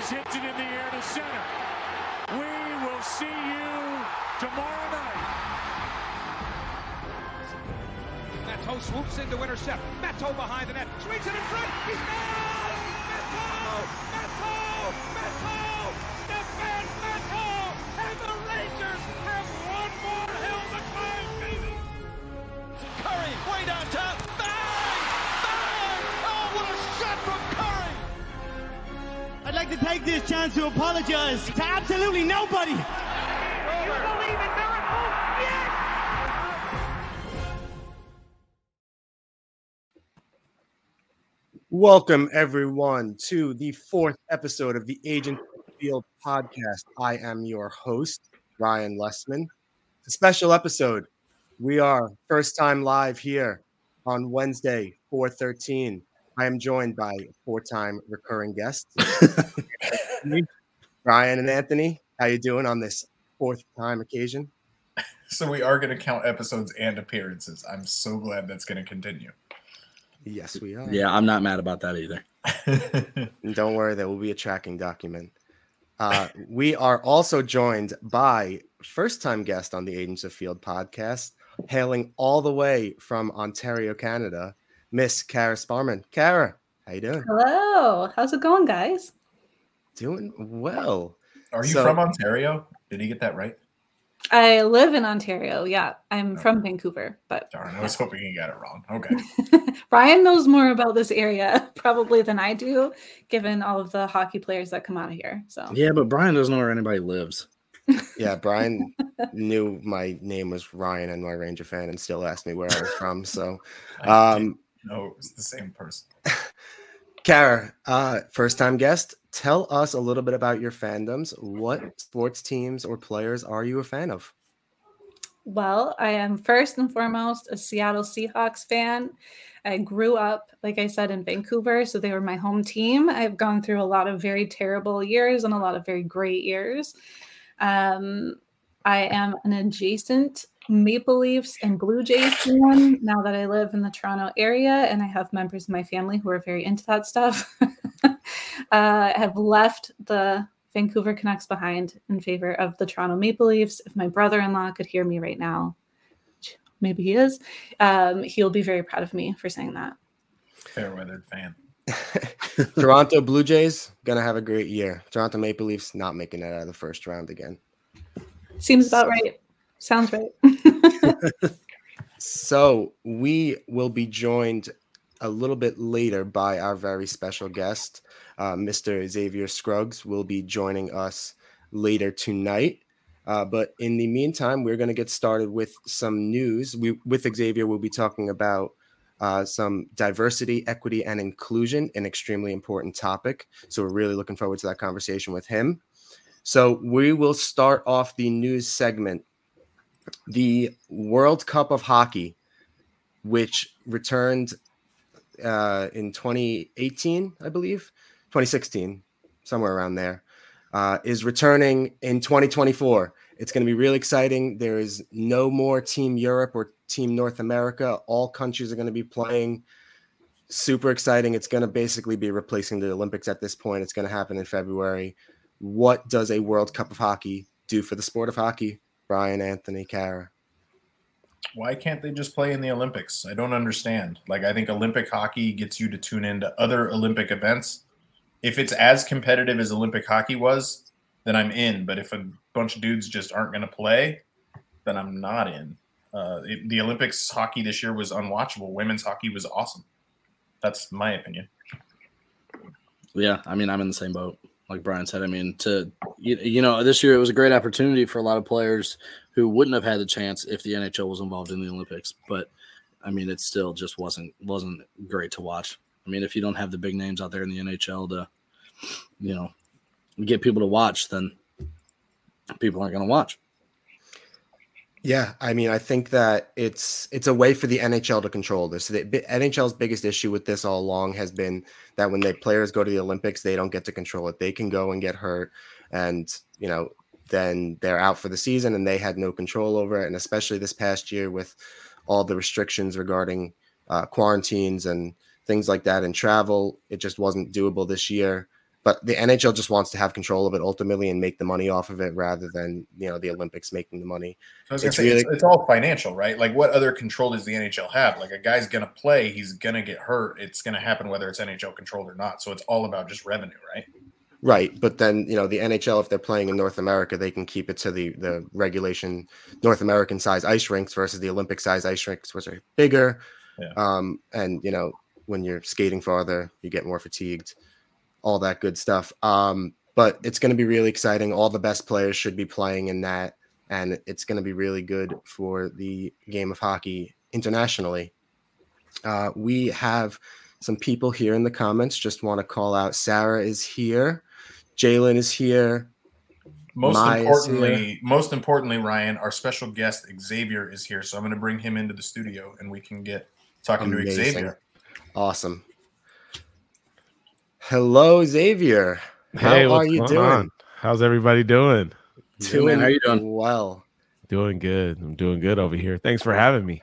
Hayes hits it in the air to center. We will see you tomorrow night. Matto swoops in to intercept. Matto behind the net. Swings it in front. He's down! Matto! Matto! Like to take this chance to apologize to absolutely nobody. You believe in miracles? Yes! Welcome, everyone, to the fourth episode of the Agent Field podcast. I am your host, Ryan Lessman. It's a special episode. We are first time live here on Wednesday, 413. I am joined by four time recurring guests, Brian and Anthony. How you doing on this fourth time occasion? So we are going to count episodes and appearances. I'm so glad that's going to continue. Yes, we are. Yeah, I'm not mad about that either. Don't worry, there will be a tracking document. Uh, we are also joined by first time guest on the Agents of Field podcast, hailing all the way from Ontario, Canada, Miss Kara Sparman. Kara, how you doing? Hello. How's it going, guys? Doing well. Are you So- from Ontario? Did he get that right? I live in Ontario. Yeah, I'm Oh. from Vancouver, but Darn, I was hoping he got it wrong. Okay. Ryan knows more about this area probably than I do, given all of the hockey players that come out of here. So Yeah, but Brian doesn't know where anybody lives. Yeah, Brian knew my name was Ryan and my Ranger fan and still asked me where I was from. So, I um, didn't know it was the same person. Kara, uh, first time guest, tell us a little bit about your fandoms. What sports teams or players are you a fan of? Well, I am first and foremost a Seattle Seahawks fan. I grew up, like I said, in Vancouver, so they were my home team. I've gone through a lot of very terrible years and a lot of very great years. Um, I am an adjacent Maple Leafs and Blue Jays fan now that I live in the Toronto area, and I have members of my family who are very into that stuff. uh, I have left the Vancouver Canucks behind in favor of the Toronto Maple Leafs. If my brother in law could hear me right now, maybe he is, um, he'll be very proud of me for saying that. Fair weathered fan. Toronto Blue Jays gonna have a great year. Toronto Maple Leafs not making it out of the first round again. Seems about right. Sounds right. So we will be joined a little bit later by our very special guest, uh, Mr. Xavier Scruggs, will be joining us later tonight. Uh, but in the meantime, we're going to get started with some news. We, with Xavier, we'll be talking about uh, some diversity, equity, and inclusion, an extremely important topic. So we're really looking forward to that conversation with him. So we will start off the news segment. The World Cup of Hockey, which returned uh, in 2018, I believe, 2016, somewhere around there, uh, is returning in 2024. It's going to be really exciting. There is no more Team Europe or Team North America. All countries are going to be playing. Super exciting. It's going to basically be replacing the Olympics at this point. It's going to happen in February. What does a World Cup of Hockey do for the sport of hockey? Brian, Anthony, Kara. Why can't they just play in the Olympics? I don't understand. Like, I think Olympic hockey gets you to tune into other Olympic events. If it's as competitive as Olympic hockey was, then I'm in. But if a bunch of dudes just aren't going to play, then I'm not in. Uh, it- the Olympics hockey this year was unwatchable. Women's hockey was awesome. That's my opinion. Yeah, I mean, I'm in the same boat. Like Brian said, I mean, to you, you know, this year it was a great opportunity for a lot of players who wouldn't have had the chance if the NHL was involved in the Olympics. But I mean, it still just wasn't wasn't great to watch. I mean, if you don't have the big names out there in the NHL to, you know, get people to watch, then people aren't going to watch. Yeah, I mean, I think that it's it's a way for the NHL to control this. The NHL's biggest issue with this all along has been that when the players go to the Olympics, they don't get to control it. They can go and get hurt, and you know, then they're out for the season, and they had no control over it. And especially this past year with all the restrictions regarding uh, quarantines and things like that and travel, it just wasn't doable this year. But the NHL just wants to have control of it ultimately and make the money off of it rather than you know the Olympics making the money. It's say really, it's, it's, all financial, right? Like what other control does the NHL have? Like a guy's gonna play, he's gonna get hurt. It's gonna happen whether it's NHL controlled or not. So it's all about just revenue, right? Right, but then you know the NHL, if they're playing in North America, they can keep it to the the regulation North American size ice rinks versus the Olympic size ice rinks, which are bigger. Yeah. Um, and you know when you're skating farther, you get more fatigued all that good stuff. Um, but it's going to be really exciting. All the best players should be playing in that, and it's going to be really good for the game of hockey internationally. Uh, we have some people here in the comments. Just want to call out Sarah is here, Jalen is here. Most Maya importantly, here. most importantly, Ryan, our special guest Xavier is here. So I'm going to bring him into the studio, and we can get talking Amazing. to Xavier. Awesome. Hello, Xavier. How hey, are you doing? On? How's everybody doing? Doing, How you doing? Well. Doing good. I'm doing good over here. Thanks for having me.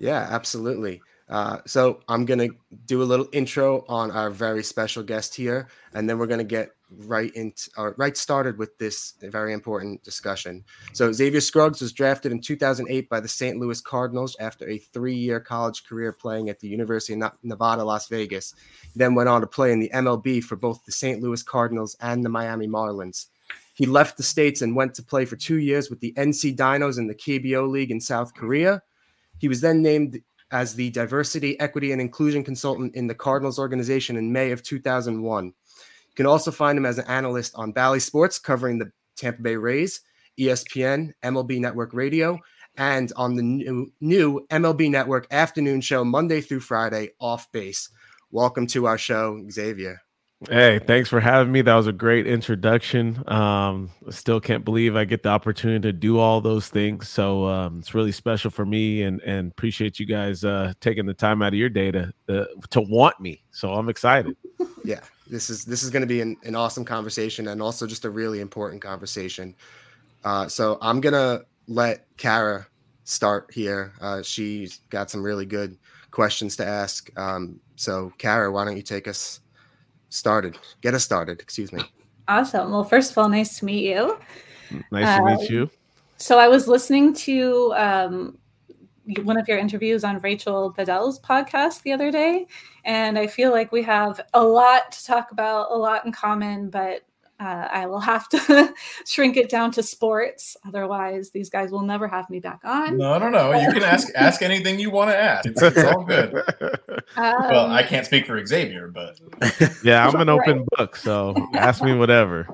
Yeah, absolutely. Uh, so I'm gonna do a little intro on our very special guest here, and then we're gonna get right into right started with this very important discussion. So Xavier Scruggs was drafted in 2008 by the St. Louis Cardinals after a three-year college career playing at the University of Nevada, Las Vegas. He then went on to play in the MLB for both the St. Louis Cardinals and the Miami Marlins. He left the states and went to play for two years with the NC Dinos in the KBO League in South Korea. He was then named as the diversity, equity, and inclusion consultant in the Cardinals organization in May of 2001. You can also find him as an analyst on Bally Sports, covering the Tampa Bay Rays, ESPN, MLB Network Radio, and on the new, new MLB Network afternoon show Monday through Friday, Off Base. Welcome to our show, Xavier. Hey, thanks for having me. That was a great introduction. Um, still can't believe I get the opportunity to do all those things. So um, it's really special for me, and and appreciate you guys uh, taking the time out of your day to uh, to want me. So I'm excited. Yeah, this is this is going to be an, an awesome conversation and also just a really important conversation. Uh, so I'm gonna let Kara start here. Uh, she's got some really good questions to ask. Um, so Kara, why don't you take us started? Get us started. Excuse me. Awesome. Well, first of all, nice to meet you. Nice to meet um, you. So I was listening to um, one of your interviews on Rachel Bedell's podcast the other day, and I feel like we have a lot to talk about, a lot in common, but uh, I will have to shrink it down to sports. Otherwise, these guys will never have me back on. No, no, no. You can ask ask anything you want to ask. It's, it's all good. Um, well, I can't speak for Xavier, but yeah, I'm an open right. book, so ask me whatever.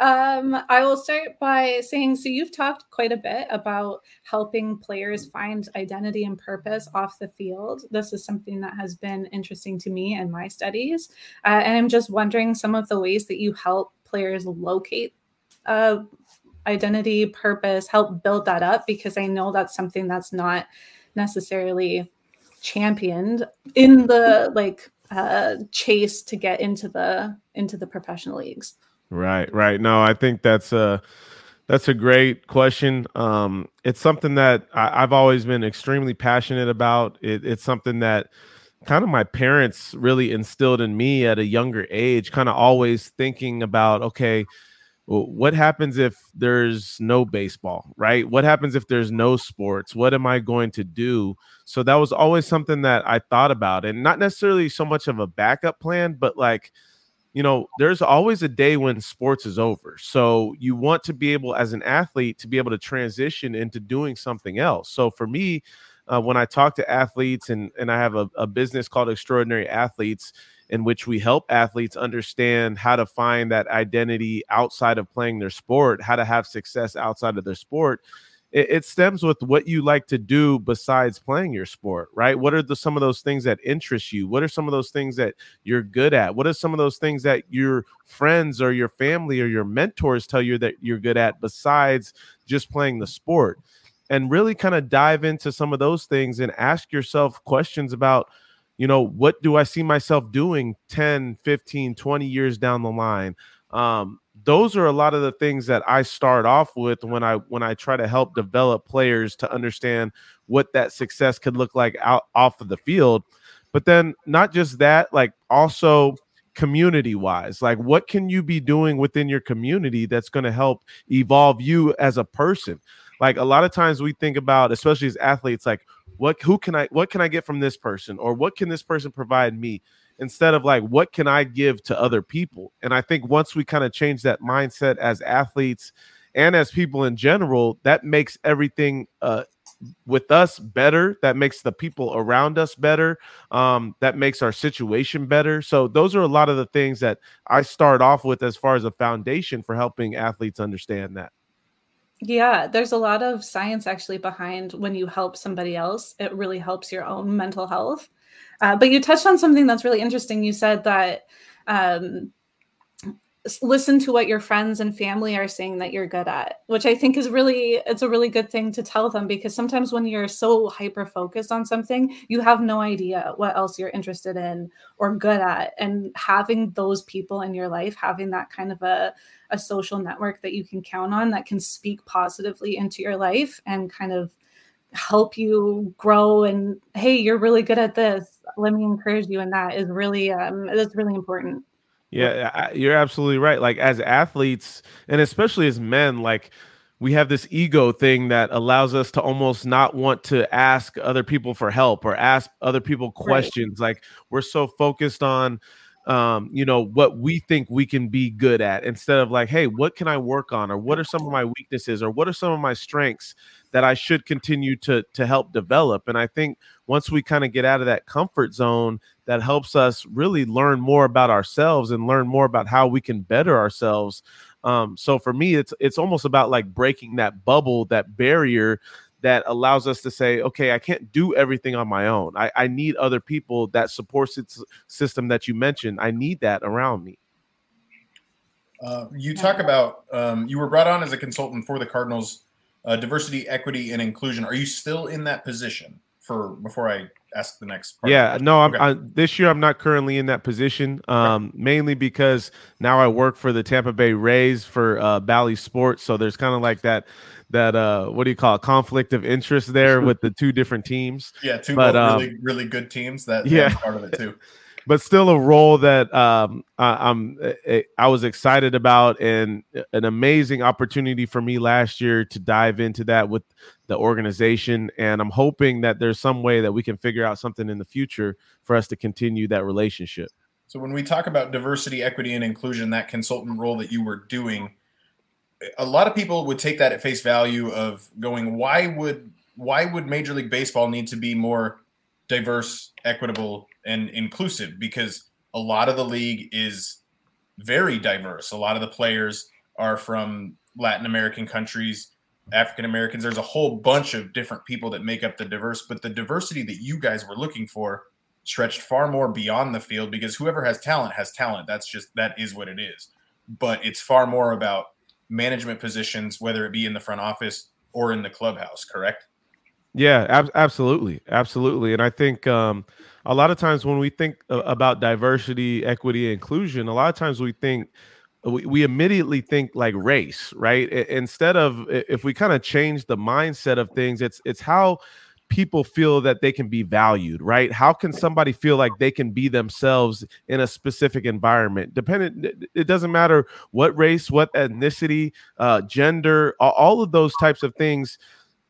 Um, I will start by saying so you've talked quite a bit about helping players find identity and purpose off the field. This is something that has been interesting to me in my studies. Uh, and I'm just wondering some of the ways that you help players locate uh, identity, purpose, help build that up, because I know that's something that's not necessarily championed in the like uh, chase to get into the into the professional leagues. Right, right. No, I think that's a that's a great question. Um, it's something that I, have always been extremely passionate about. It, it's something that kind of my parents really instilled in me at a younger age. Kind of always thinking about, okay, what happens if there's no baseball, right? What happens if there's no sports? What am I going to do? So that was always something that I thought about, and not necessarily so much of a backup plan, but like you know, there's always a day when sports is over. So you want to be able, as an athlete, to be able to transition into doing something else. So for me, uh, when I talk to athletes, and and I have a, a business called Extraordinary Athletes, in which we help athletes understand how to find that identity outside of playing their sport, how to have success outside of their sport it, it, stems with what you like to do besides playing your sport, right? What are the some of those things that interest you? What are some of those things that you're good at? What are some of those things that your friends or your family or your mentors tell you that you're good at besides just playing the sport? And really kind of dive into some of those things and ask yourself questions about you know what do i see myself doing 10 15 20 years down the line um, those are a lot of the things that I start off with when I when I try to help develop players to understand what that success could look like out off of the field. But then not just that, like also community wise like what can you be doing within your community that's going to help evolve you as a person? Like a lot of times we think about especially as athletes like what who can i what can i get from this person? Or what can this person provide me instead of like what can i give to other people? And i think once we kind of change that mindset as athletes and as people in general that makes everything uh with us better. That makes the people around us better. Um that makes our situation better. So those are a lot of the things that i start off with as far as a foundation for helping athletes understand that. Yeah, there's a lot of science actually behind when you help somebody else, it really helps your own mental health. Uh, but you touched on something that's really interesting. You said that um, listen to what your friends and family are saying that you're good at, which I think is really it's a really good thing to tell them because sometimes when you're so hyper focused on something, you have no idea what else you're interested in or good at. And having those people in your life, having that kind of a a social network that you can count on that can speak positively into your life and kind of help you grow and hey you're really good at this let me encourage you in that is really um that's really important yeah you're absolutely right like as athletes and especially as men like we have this ego thing that allows us to almost not want to ask other people for help or ask other people questions right. like we're so focused on um, you know, what we think we can be good at instead of like, hey, what can I work on? Or what are some of my weaknesses? Or what are some of my strengths that I should continue to to help develop? And I think once we kind of get out of that comfort zone, that helps us really learn more about ourselves and learn more about how we can better ourselves. Um, so for me, it's it's almost about like breaking that bubble, that barrier that allows us to say, okay, I can't do everything on my own. I, I need other people that supports its system that you mentioned. I need that around me. Uh, you talk about um, you were brought on as a consultant for the Cardinals, uh, diversity, equity, and inclusion. Are you still in that position? For before I ask the next. yeah, no, I'm, okay. I, this year I'm not currently in that position. Um, mainly because now I work for the Tampa Bay Rays for uh, Bally Sports, so there's kind of like that that uh what do you call it conflict of interest there with the two different teams yeah two but, um, really really good teams that yeah part of it too but still a role that um I, i'm eh, eh, i was excited about and an amazing opportunity for me last year to dive into that with the organization. And i'm hoping that there's some way that we can figure out something in the future for us to continue that relationship. So when we talk about diversity equity and inclusion that consultant role that you were doing a lot of people would take that at face value of going, why would why would Major League Baseball need to be more diverse, equitable, and inclusive? Because a lot of the league is very diverse. A lot of the players are from Latin American countries, African Americans. There's a whole bunch of different people that make up the diverse, but the diversity that you guys were looking for stretched far more beyond the field because whoever has talent has talent. That's just that is what it is. But it's far more about management positions, whether it be in the front office or in the clubhouse, correct? Yeah, ab- absolutely. Absolutely. And I think um, a lot of times when we think about diversity, equity, inclusion, a lot of times we think we, we immediately think like race, right? Instead of if we kind of change the mindset of things, it's it's how people feel that they can be valued, right? How can somebody feel like they can be themselves in a specific environment? Dependent, it doesn't matter what race, what ethnicity, uh, gender, all of those types of things.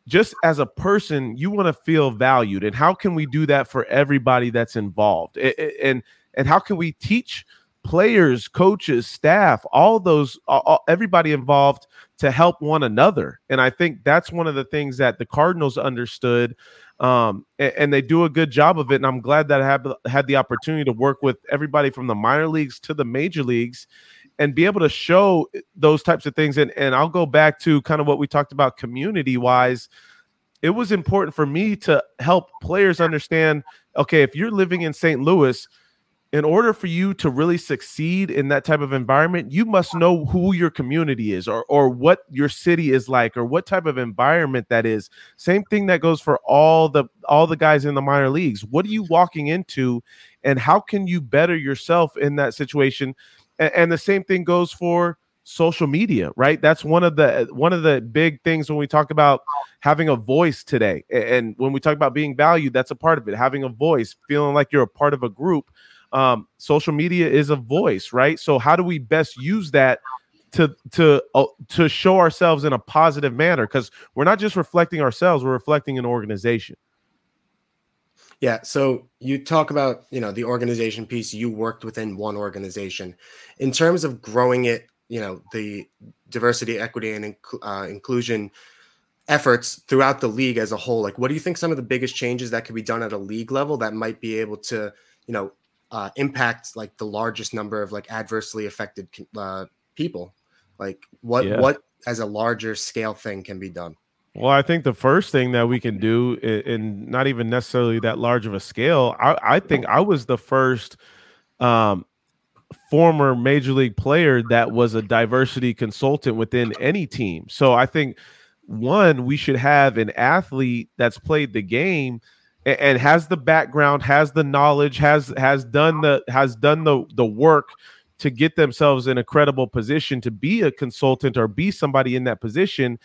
Just as a person, you want to feel valued, and how can we do that for everybody that's involved? And and how can we teach players, coaches, staff, all those, all, everybody involved to help one another. And I think that's one of the things that the Cardinals understood. Um, and, and, they do a good job of it. And I'm glad that I have had the opportunity to work with everybody from the minor leagues to the major leagues and be able to show those types of things. And, and I'll go back to kind of what we talked about community wise. It was important for me to help players understand okay, if you're living in St. Louis, in order for you to really succeed in that type of environment, you must know who your community is or, or what your city is like or what type of environment that is. Same thing that goes for all the all the guys in the minor leagues. What are you walking into and how can you better yourself in that situation? And, and the same thing goes for social media, right? That's one of the one of the big things when we talk about having a voice today. And when we talk about being valued, that's a part of it. Having a voice, feeling like you're a part of a group um, social media is a voice, right? So how do we best use that to to uh, to show ourselves in a positive manner? Because we're not just reflecting ourselves; we're reflecting an organization. Yeah. So you talk about, you know, the organization piece, you worked within one organization. In terms of growing it, you know, the diversity, equity, and uh, inclusion efforts throughout the league as a whole, like what do you think some of the biggest changes that could be done at a league level that might be able to, you know, uh, impact like the largest number of like adversely affected uh, people? Like what, yeah. what as a larger scale thing can be done? Well, I think the first thing that we can do, and not even necessarily that large of a scale, I, I think I was the first um, former major league player that was a diversity consultant within any team. So I think one, we should have an athlete that's played the game and, and has the background, has the knowledge, has has done the has done the the work to get themselves in a credible position to be a consultant or be somebody in that position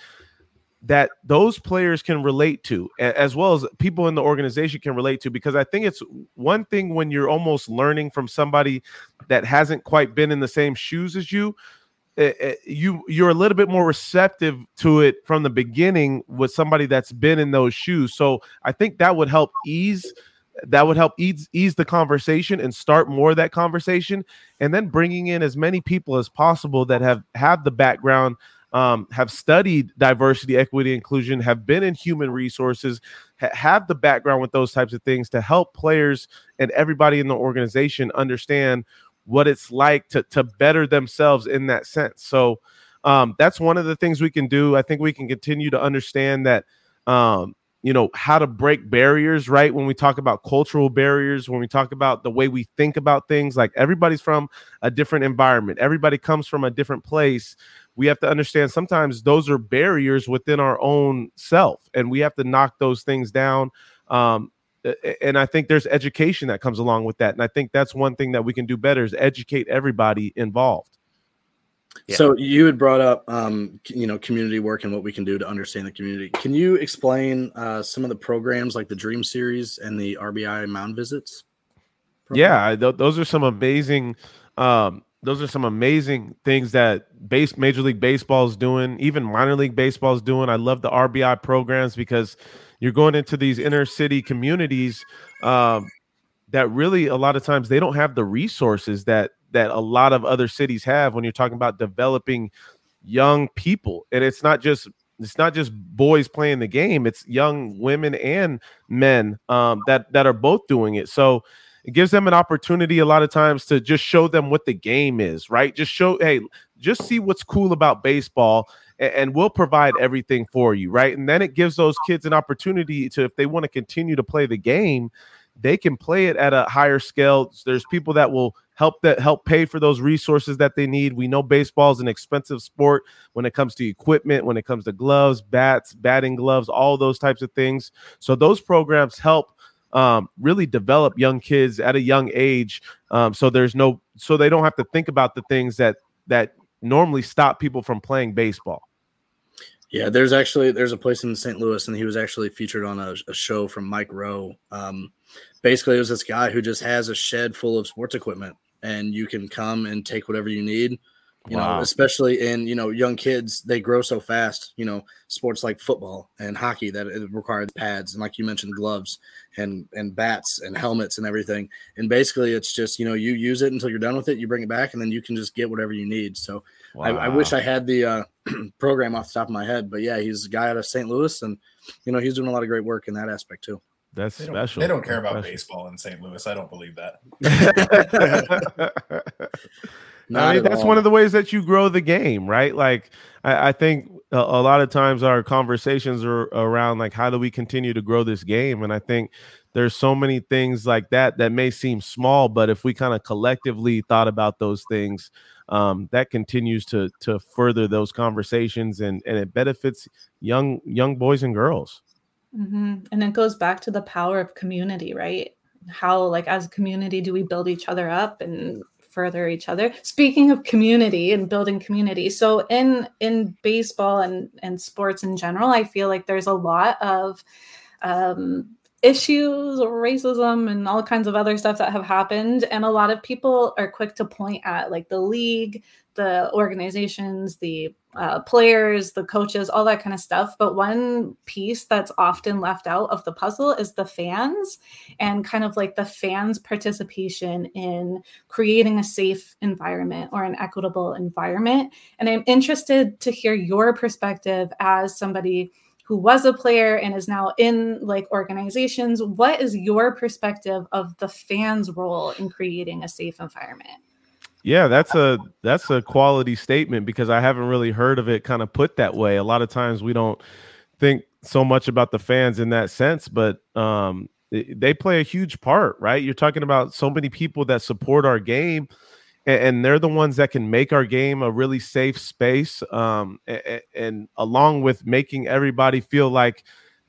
that those players can relate to as well as people in the organization can relate to because i think it's one thing when you're almost learning from somebody that hasn't quite been in the same shoes as you eh, eh, you you're a little bit more receptive to it from the beginning with somebody that's been in those shoes. So i think that would help ease that would help ease ease the conversation and start more of that conversation and then bringing in as many people as possible that have have the background um, have studied diversity, equity, inclusion, have been in human resources, ha- have the background with those types of things to help players and everybody in the organization understand what it's like to to better themselves in that sense. So um, that's one of the things we can do. I think we can continue to understand that. Um, you know how to break barriers right when we talk about cultural barriers when we talk about the way we think about things like everybody's from a different environment everybody comes from a different place we have to understand sometimes those are barriers within our own self and we have to knock those things down um, and i think there's education that comes along with that and i think that's one thing that we can do better is educate everybody involved yeah. so you had brought up um, you know community work and what we can do to understand the community can you explain uh, some of the programs like the dream series and the rbi mound visits program? yeah th- those are some amazing um, those are some amazing things that base Major League Baseball is doing, even minor league baseball is doing. I love the RBI programs because you're going into these inner city communities um, that really a lot of times they don't have the resources that that a lot of other cities have when you're talking about developing young people. And it's not just it's not just boys playing the game; it's young women and men um, that that are both doing it. So it gives them an opportunity a lot of times to just show them what the game is, right? Just show, hey, just see what's cool about baseball and, and we'll provide everything for you, right? And then it gives those kids an opportunity to, if they want to continue to play the game, they can play it at a higher scale. There's people that will help that help pay for those resources that they need. We know baseball is an expensive sport when it comes to equipment, when it comes to gloves, bats, batting gloves, all those types of things. So those programs help um, really develop young kids at a young age. Um, so there's no, so they don't have to think about the things that that normally stop people from playing baseball. Yeah, there's actually there's a place in St. Louis, and he was actually featured on a, a show from Mike Rowe. Um, basically, it was this guy who just has a shed full of sports equipment, and you can come and take whatever you need you wow. know especially in you know young kids they grow so fast you know sports like football and hockey that it requires pads and like you mentioned gloves and and bats and helmets and everything and basically it's just you know you use it until you're done with it you bring it back and then you can just get whatever you need so wow. I, I, wish i had the uh, program off the top of my head but yeah he's a guy out of st louis and you know he's doing a lot of great work in that aspect too that's they special. They don't care about special. baseball in St. Louis. I don't believe that. I mean, that's all. one of the ways that you grow the game, right? Like, I, I think a, a, lot of times our conversations are around like, how do we continue to grow this game? And I think there's so many things like that that may seem small, but if we kind of collectively thought about those things, um, that continues to to further those conversations and and it benefits young young boys and girls. Mm-hmm. And it goes back to the power of community, right? How, like, as a community, do we build each other up and further each other speaking of community and building community so in in baseball and and sports in general i feel like there's a lot of um issues, racism, and all kinds of other stuff that have happened. And a lot of people are quick to point at like the league, the organizations, the uh, players, the coaches, all that kind of stuff. But one piece that's often left out of the puzzle is the fans and kind of like the fans' participation in creating a safe environment or an equitable environment. And I'm interested to hear your perspective as somebody who was a player and is now in like organizations. What is your perspective of the fans' role in creating a safe environment? Yeah, that's a that's a quality statement because I haven't really heard of it kind of put that way. A lot of times we don't think so much about the fans in that sense, but um, they play a huge part, right? You're talking about so many people that support our game, and, they're the ones that can make our game a really safe space. Um, and, and along with making everybody feel like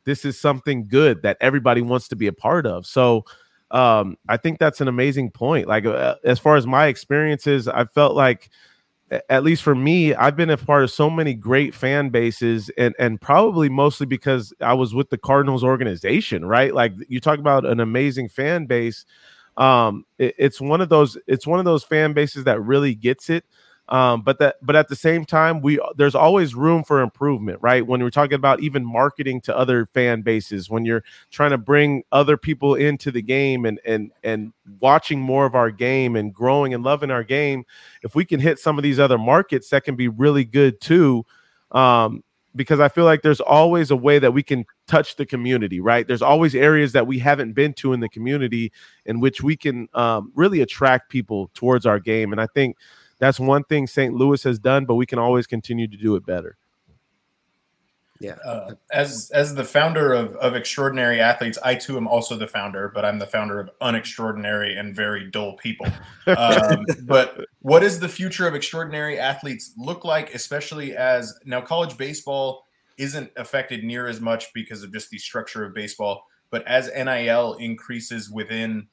this is something good that everybody wants to be a part of. So um, I think that's an amazing point. Like uh, as far as my experiences, I felt like at least for me, I've been a part of so many great fan bases, and and probably mostly because I was with the Cardinals organization, right? Like you talk about an amazing fan base. Um, it, it's one of those it's one of those fan bases that really gets it. Um, but that but at the same time, we there's always room for improvement, right? When we're talking about even marketing to other fan bases, when you're trying to bring other people into the game and and and watching more of our game and growing and loving our game, if we can hit some of these other markets, that can be really good too. Um, because I feel like there's always a way that we can touch the community, right? There's always areas that we haven't been to in the community in which we can um, really attract people towards our game. And I think that's one thing St. Louis has done, but we can always continue to do it better. Yeah. Uh, as as the founder of, of extraordinary athletes, I too am also the founder, but I'm the founder of unextraordinary and very dull people. Um, but what does the future of extraordinary athletes look like, especially as now college baseball isn't affected near as much because of just the structure of baseball, but as NIL increases within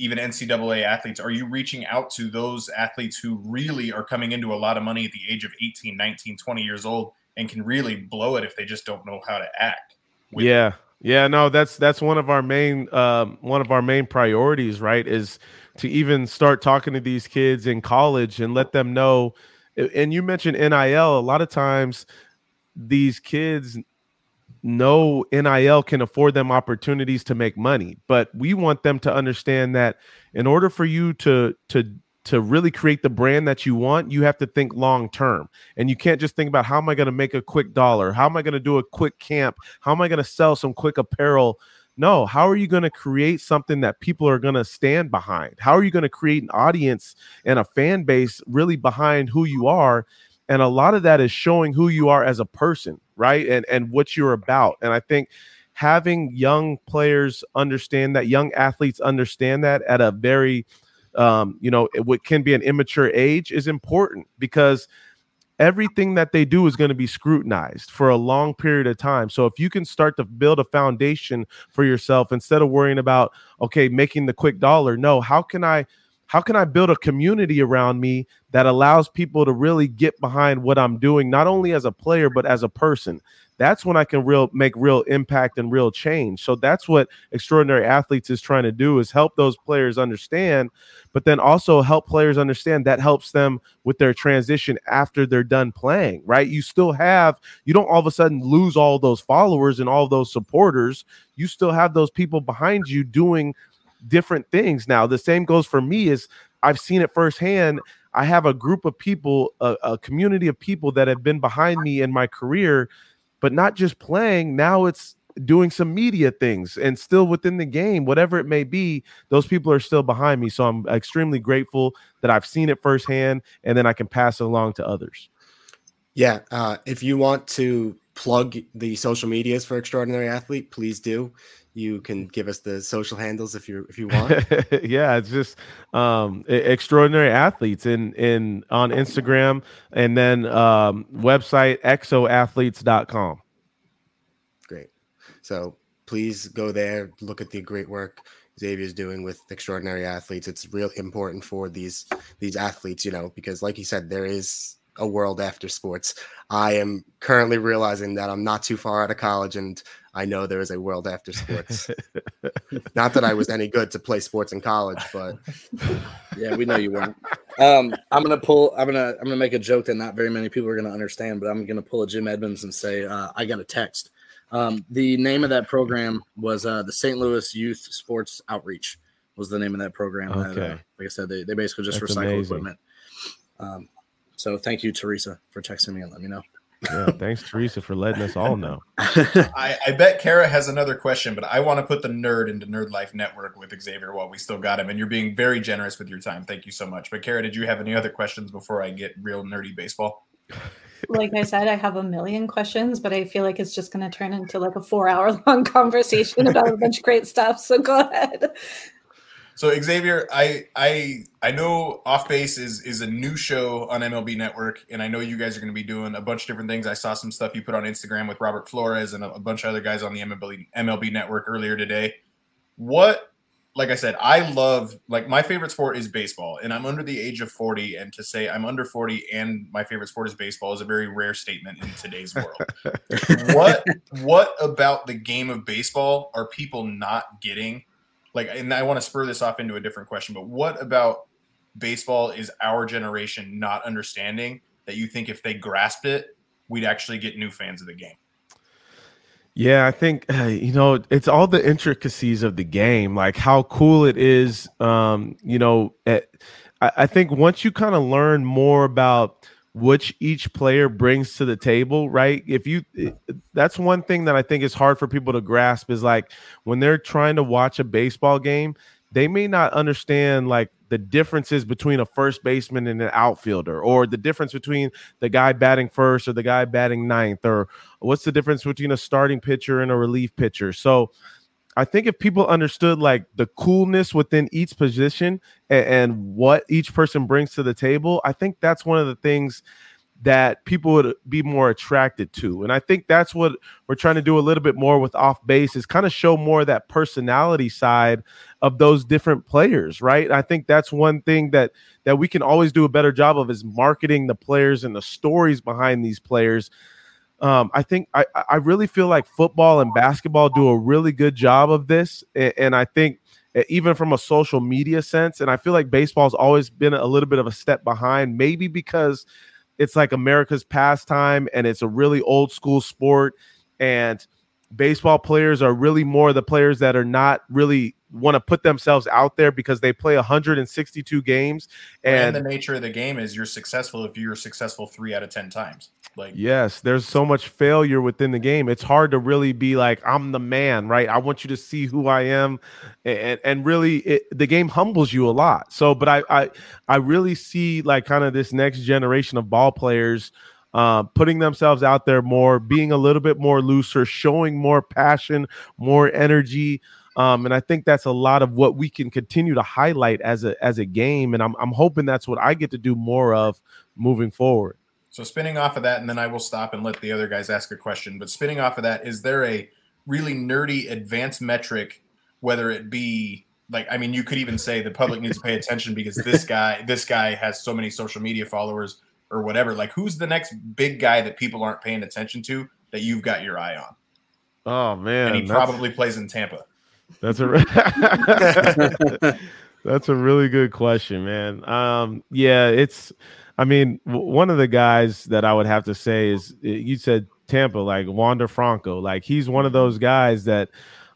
even NCAA athletes, are you reaching out to those athletes who really are coming into a lot of money at the age of 18, 19, 20 years old and can really blow it if they just don't know how to act? Yeah. Yeah, no, that's that's one of our main um, one of our main priorities, right? Is to even start talking to these kids in college and let them know. And you mentioned NIL. A lot of times, these kids no NIL can afford them opportunities to make money. But we want them to understand that in order for you to to to really create the brand that you want, you have to think long term. And you can't just think about how am I going to make a quick dollar? How am I going to do a quick camp? How am I going to sell some quick apparel? No, how are you going to create something that people are going to stand behind? How are you going to create an audience and a fan base really behind who you are? And a lot of that is showing who you are as a person right? And and what you're about. And I think having young players understand that, young athletes understand that at a very um, you know, what can be an immature age is important because everything that they do is going to be scrutinized for a long period of time. So if you can start to build a foundation for yourself instead of worrying about okay, making the quick dollar, no, how can I how can I build a community around me that allows people to really get behind what I'm doing, not only as a player, but as a person? That's when I can real make real impact and real change. So that's what extraordinary athletes is trying to do is help those players understand, but then also help players understand that helps them with their transition after they're done playing, right? You still have, you don't all of a sudden lose all those followers and all those supporters. You still have those people behind you doing different things. Now, the same goes for me is I've seen it firsthand. I have a group of people, a, a community of people that have been behind me in my career, but not just playing. Now it's doing some media things and still within the game, whatever it may be, those people are still behind me. So I'm extremely grateful that I've seen it firsthand and then I can pass it along to others. Yeah. Uh, if you want to plug the social medias for Extraordinary Athlete, please do you can give us the social handles if you if you want. yeah, it's just um, extraordinary athletes in in on Instagram and then um, website exoathletes.com. Great. So please go there, look at the great work Xavier's doing with extraordinary athletes. It's real important for these these athletes, you know, because like you said, there is a world after sports. I am currently realizing that I'm not too far out of college and I know there is a world after sports. not that I was any good to play sports in college, but yeah, we know you weren't. Um, I'm gonna pull. I'm gonna. I'm gonna make a joke that not very many people are gonna understand, but I'm gonna pull a Jim Edmonds and say uh, I got a text. Um, the name of that program was uh, the St. Louis Youth Sports Outreach. Was the name of that program? Okay. That, uh, like I said, they, they basically just That's recycle amazing. equipment. Um, so thank you, Teresa, for texting me and let me know. Yeah, thanks, Teresa, for letting us all know. I, I bet Kara has another question, but I want to put the nerd into Nerd Life Network with Xavier while we still got him. And you're being very generous with your time. Thank you so much. But Kara, did you have any other questions before I get real nerdy baseball? like I said, I have a million questions, but I feel like it's just going to turn into like a four hour long conversation about a bunch of great stuff. So go ahead. So Xavier, I I I know Off Base is is a new show on MLB Network, and I know you guys are going to be doing a bunch of different things. I saw some stuff you put on Instagram with Robert Flores and a, a bunch of other guys on the MLB MLB Network earlier today. What, like I said, I love like my favorite sport is baseball, and I'm under the age of 40, and to say I'm under 40 and my favorite sport is baseball is a very rare statement in today's world. what what about the game of baseball are people not getting? Like and i want to spur this off into a different question but what about baseball is our generation not understanding that you think if they grasped it we'd actually get new fans of the game Yeah, I think you know it's all the intricacies of the game, like how cool it is. Um, you know, eh, I, I think once you kind of learn more about which each player brings to the table, right? If you, eh, that's one thing that I think is hard for people to grasp is like when they're trying to watch a baseball game, they may not understand like the differences between a first baseman and an outfielder, or the difference between the guy batting first or the guy batting ninth, or what's the difference between a starting pitcher and a relief pitcher. So I think if people understood like the coolness within each position and, and what each person brings to the table, I think that's one of the things that people would be more attracted to. And I think that's what we're trying to do a little bit more with off base is kind of show more of that personality side of those different players, right? I think that's one thing that that we can always do a better job of is marketing the players and the stories behind these players. Um, I think I, I really feel like football and basketball do a really good job of this. And, and I think even from a social media sense, and I feel like baseball's always been a little bit of a step behind, maybe because it's like America's pastime and it's a really old school sport. And baseball players are really more the players that are not really want to put themselves out there because they play 162 games and, and the nature of the game is you're successful if you're successful three out of ten times like Yes, there's so much failure within the game. It's hard to really be like, I'm the man, right? I want you to see who I am, and and really, it, the game humbles you a lot. So, but I I I really see like kind of this next generation of ball players. Uh, putting themselves out there more, being a little bit more looser, showing more passion, more energy, um, and I think that's a lot of what we can continue to highlight as a as a game. And I'm I'm hoping that's what I get to do more of moving forward. So spinning off of that, and then I will stop and let the other guys ask a question. But spinning off of that, is there a really nerdy advanced metric, whether it be like, I mean, you could even say the public needs to pay attention because this guy, this guy has so many social media followers or whatever. Like, who's the next big guy that people aren't paying attention to that you've got your eye on? Oh man, And he probably plays in Tampa. That's a re- that's a really good question, man. Um, yeah, it's. I mean, w- one of the guys that I would have to say is you said Tampa, like Wander Franco, like he's one of those guys that,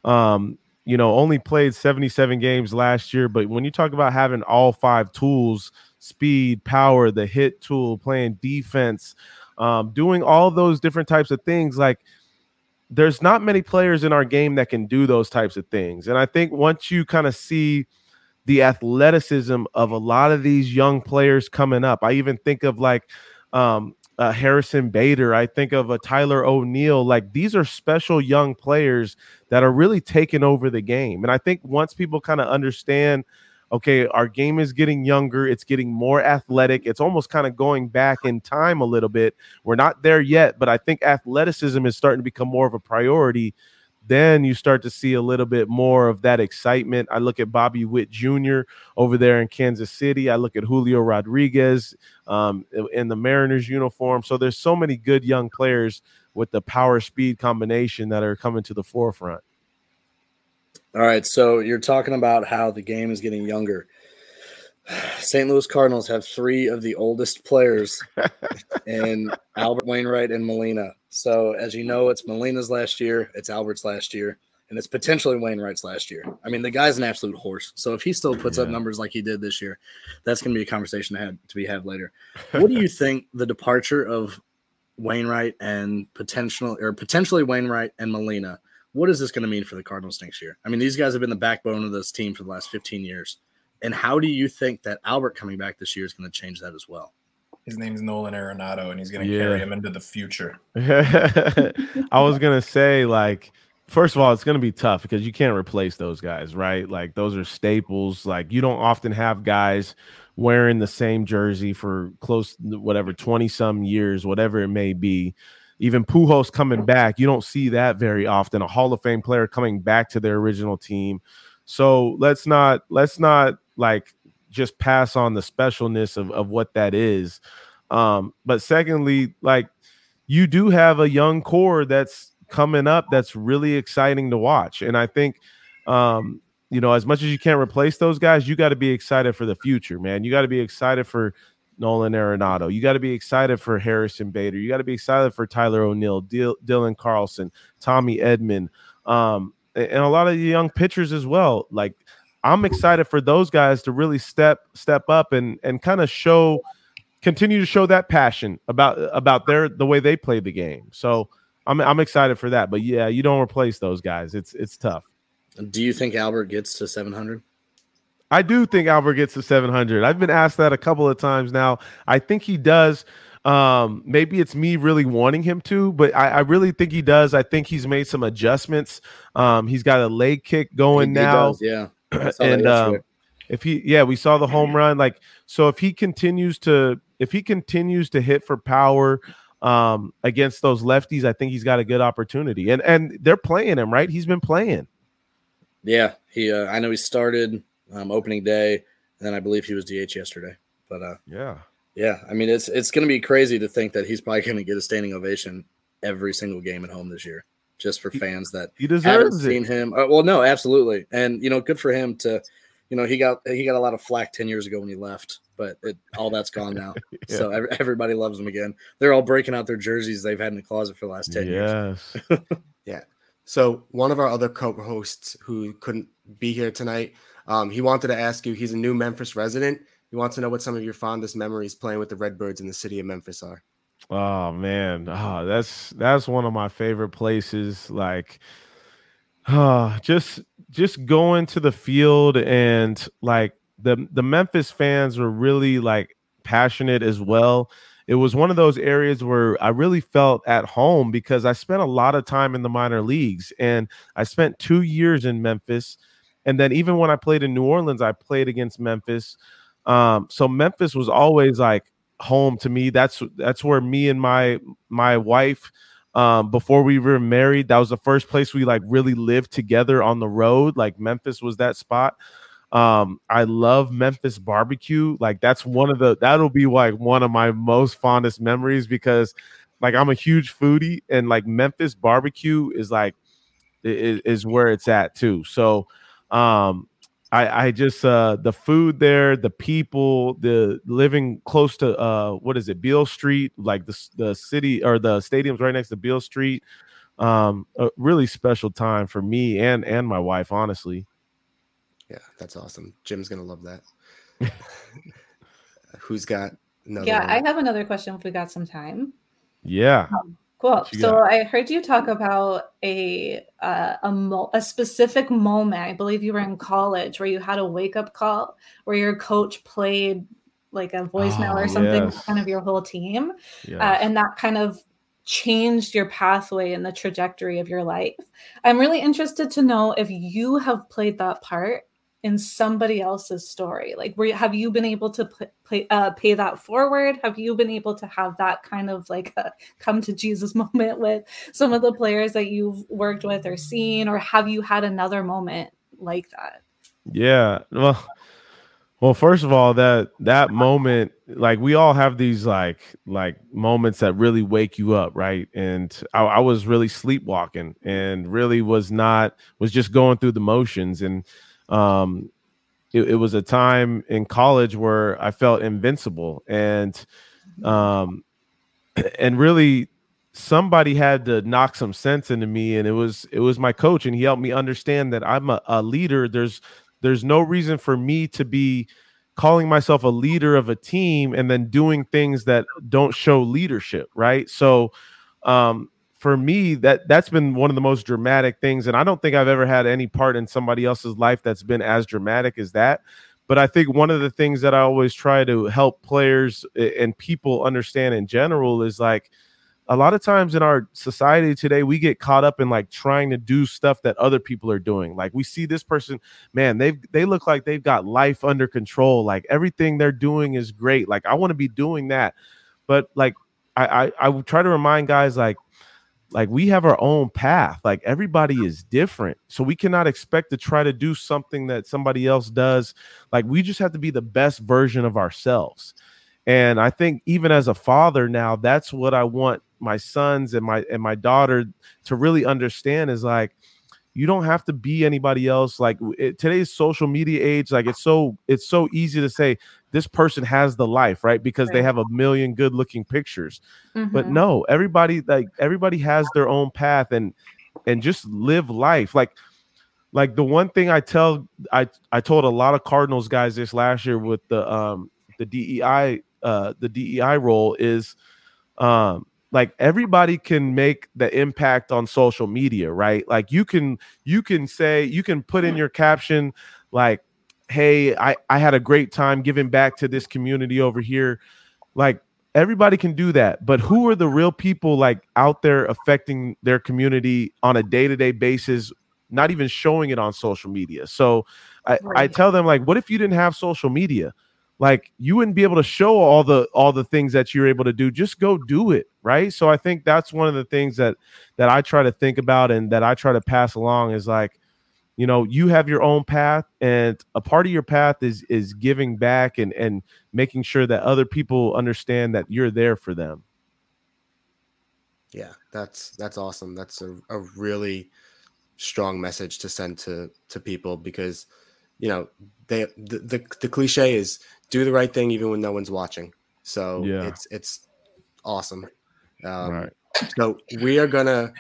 um, you know, only played 77 games last year. But when you talk about having all five tools, speed, power, the hit tool, playing defense, um, doing all those different types of things, like there's not many players in our game that can do those types of things. And I think once you kind of see the athleticism of a lot of these young players coming up, I even think of like um, uh, Harrison Bader, I think of a Tyler O'Neill. Like these are special young players that are really taking over the game. And I think once people kind of understand, okay, our game is getting younger, it's getting more athletic, it's almost kind of going back in time a little bit. We're not there yet, but I think athleticism is starting to become more of a priority then you start to see a little bit more of that excitement. I look at Bobby Witt Jr. over there in Kansas City. I look at Julio Rodriguez um, in the Mariners uniform. So there's so many good young players with the power speed combination that are coming to the forefront. All right, so you're talking about how the game is getting younger. St. Louis Cardinals have three of the oldest players in Albert Wainwright and Molina. So, as you know, it's Molina's last year, it's Albert's last year, and it's potentially Wainwright's last year. I mean, the guy's an absolute horse. So, if he still puts yeah. up numbers like he did this year, that's going to be a conversation to, have, to be had later. What do you think the departure of Wainwright and potential or potentially Wainwright and Molina? What is this going to mean for the Cardinals next year? I mean, these guys have been the backbone of this team for the last 15 years. And how do you think that Albert coming back this year is going to change that as well? His name's Nolan Arenado, and he's going to yeah. carry him into the future. I was going to say, like, first of all, it's going to be tough because you can't replace those guys, right? Like, those are staples. Like, you don't often have guys wearing the same jersey for close, whatever, 20 some years, whatever it may be. Even Pujols coming back, you don't see that very often. A Hall of Fame player coming back to their original team. So let's not let's not like just pass on the specialness of, of what that is. Um, but secondly, like you do have a young core that's coming up that's really exciting to watch. And I think um, you know, as much as you can't replace those guys, you got to be excited for the future, man. You got to be excited for Nolan Arenado. You got to be excited for Harrison Bader. You got to be excited for Tyler O'Neill, Dylan Carlson, Tommy Edman, um, and a lot of the young pitchers as well. Like I'm excited for those guys to really step step up and and kind of show continue to show that passion about about their the way they play the game. So I'm I'm excited for that. But yeah, you don't replace those guys. It's it's tough. Do you think Albert gets to 700? I do think Albert gets to 700. I've been asked that a couple of times now. I think he does. Um, maybe it's me really wanting him to, but I, I, really think he does. I think he's made some adjustments. Um, he's got a leg kick going now. Does, yeah. and um, if he, yeah, we saw the home run. Like, so if he continues to, if he continues to hit for power, um, against those lefties, I think he's got a good opportunity. And and they're playing him, right? He's been playing. Yeah, he. Uh, I know he started um, opening day, and then I believe he was DH yesterday. But uh, yeah, yeah. I mean, it's it's going to be crazy to think that he's probably going to get a standing ovation every single game at home this year, just for fans that he deserves haven't seen him. Uh, well, no, absolutely, and you know, good for him to. You know, he got he got a lot of flack ten years ago when he left, but it, all that's gone now. yeah. So every, everybody loves him again. They're all breaking out their jerseys they've had in the closet for the last ten yes. years. yeah. So one of our other co-hosts who couldn't be here tonight, um, he wanted to ask you. He's a new Memphis resident. He wants to know what some of your fondest memories playing with the Redbirds in the city of Memphis are. Oh man, oh, that's that's one of my favorite places. Like, uh, just just going to the field and like the the Memphis fans were really like passionate as well. It was one of those areas where I really felt at home because I spent a lot of time in the minor leagues and I spent two years in Memphis. And then even when I played in New Orleans, I played against Memphis. Um, so Memphis was always like home to me. That's that's where me and my my wife um, before we were married, that was the first place we like really lived together on the road. Like Memphis was that spot. Um, I love Memphis barbecue. Like that's one of the that'll be like one of my most fondest memories because like I'm a huge foodie and like Memphis barbecue is like is, is where it's at too. So um I, I just uh the food there, the people, the living close to uh what is it, Beale Street, like the the city or the stadium's right next to Beale Street. Um, a really special time for me and and my wife, honestly. Yeah, that's awesome. Jim's gonna love that. Who's got another? Yeah, one? I have another question if we got some time. Yeah. Um, Cool. So? I heard you talk about a uh, a mo- a specific moment. I believe you were in college where you had a wake up call where your coach played like a voicemail oh, or something, yes. kind of your whole team, yes. uh, and that kind of changed your pathway and the trajectory of your life. I'm really interested to know if you have played that part in somebody else's story? Like, were, have you been able to play, uh, pay that forward? Have you been able to have that kind of like a come to Jesus moment with some of the players that you've worked with or seen, or have you had another moment like that? Yeah. Well, well, first of all, that that moment, like we all have these like like moments that really wake you up, right? And I, I was really sleepwalking and really was not was just going through the motions. And um it, it was a time in college where I felt invincible and um and really somebody had to knock some sense into me and it was it was my coach and he helped me understand that i'm a, a leader there's there's no reason for me to be calling myself a leader of a team and then doing things that don't show leadership, right? So um for me that that's been one of the most dramatic things and I don't think I've ever had any part in somebody else's life that's been as dramatic as that. But I think one of the things that I always try to help players and people understand in general is like a lot of times in our society today we get caught up in like trying to do stuff that other people are doing. Like we see this person man they've they look like they've got life under control. Like everything they're doing is great. Like i want to be doing that. But like I, I i try to remind guys like like we have our own path like everybody is different so we cannot expect to try to do something that somebody else does like we just have to be the best version of ourselves and i think even as a father now that's what i want my sons and my and my daughter to really understand is like you don't have to be anybody else like it, today's social media age like it's so it's so easy to say this person has the life right because right. they have a million good looking pictures mm-hmm. but no everybody like everybody has their own path and and just live life like like the one thing i tell i i told a lot of cardinals guys this last year with the um the dei uh the dei role is um like everybody can make the impact on social media right? Like you can you can say you can put in mm-hmm. your caption like hey i i had a great time giving back to this community over here. Like everybody can do that but who are the real people like out there affecting their community on a day-to-day basis not even showing it on social media? So i right. i tell them like what if you didn't have social media like you wouldn't be able to show all the all the things that you're able to do. Just go do it right? So i think that's one of the things that that i try to think about and that i try to pass along is like you know you have your own path and a part of your path is is giving back and and making sure that other people understand that you're there for them. Yeah that's that's awesome. That's a, a really strong message to send to to people because you know they the, the, the cliche is do the right thing even when no one's watching. So yeah. it's it's awesome. Um, right. So we are gonna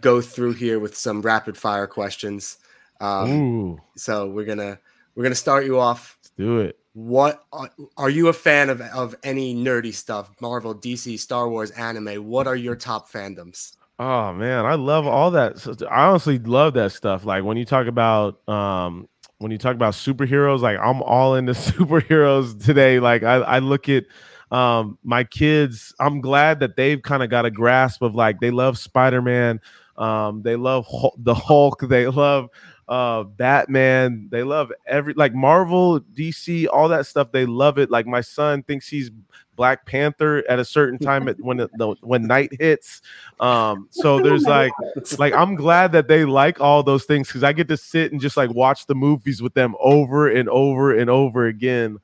go through here with some rapid fire questions. Um, so we're gonna we're gonna start you off. Let's do it. What are, are you a fan of of any nerdy stuff? Marvel, DC, Star Wars, anime. What are your top fandoms? Oh man, I love all that. I honestly love that stuff. Like when you talk about um when you talk about superheroes, like I'm all into superheroes today. Like I, I look at um, my kids, I'm glad that they've kind of got a grasp of like they love Spider Man, um, they love Hulk, the Hulk, they love uh, Batman, they love every like Marvel, DC, all that stuff. They love it. Like my son thinks he's Black Panther at a certain time at, when the, when night hits. Um, so there's like like I'm glad that they like all those things because I get to sit and just like watch the movies with them over and over and over again.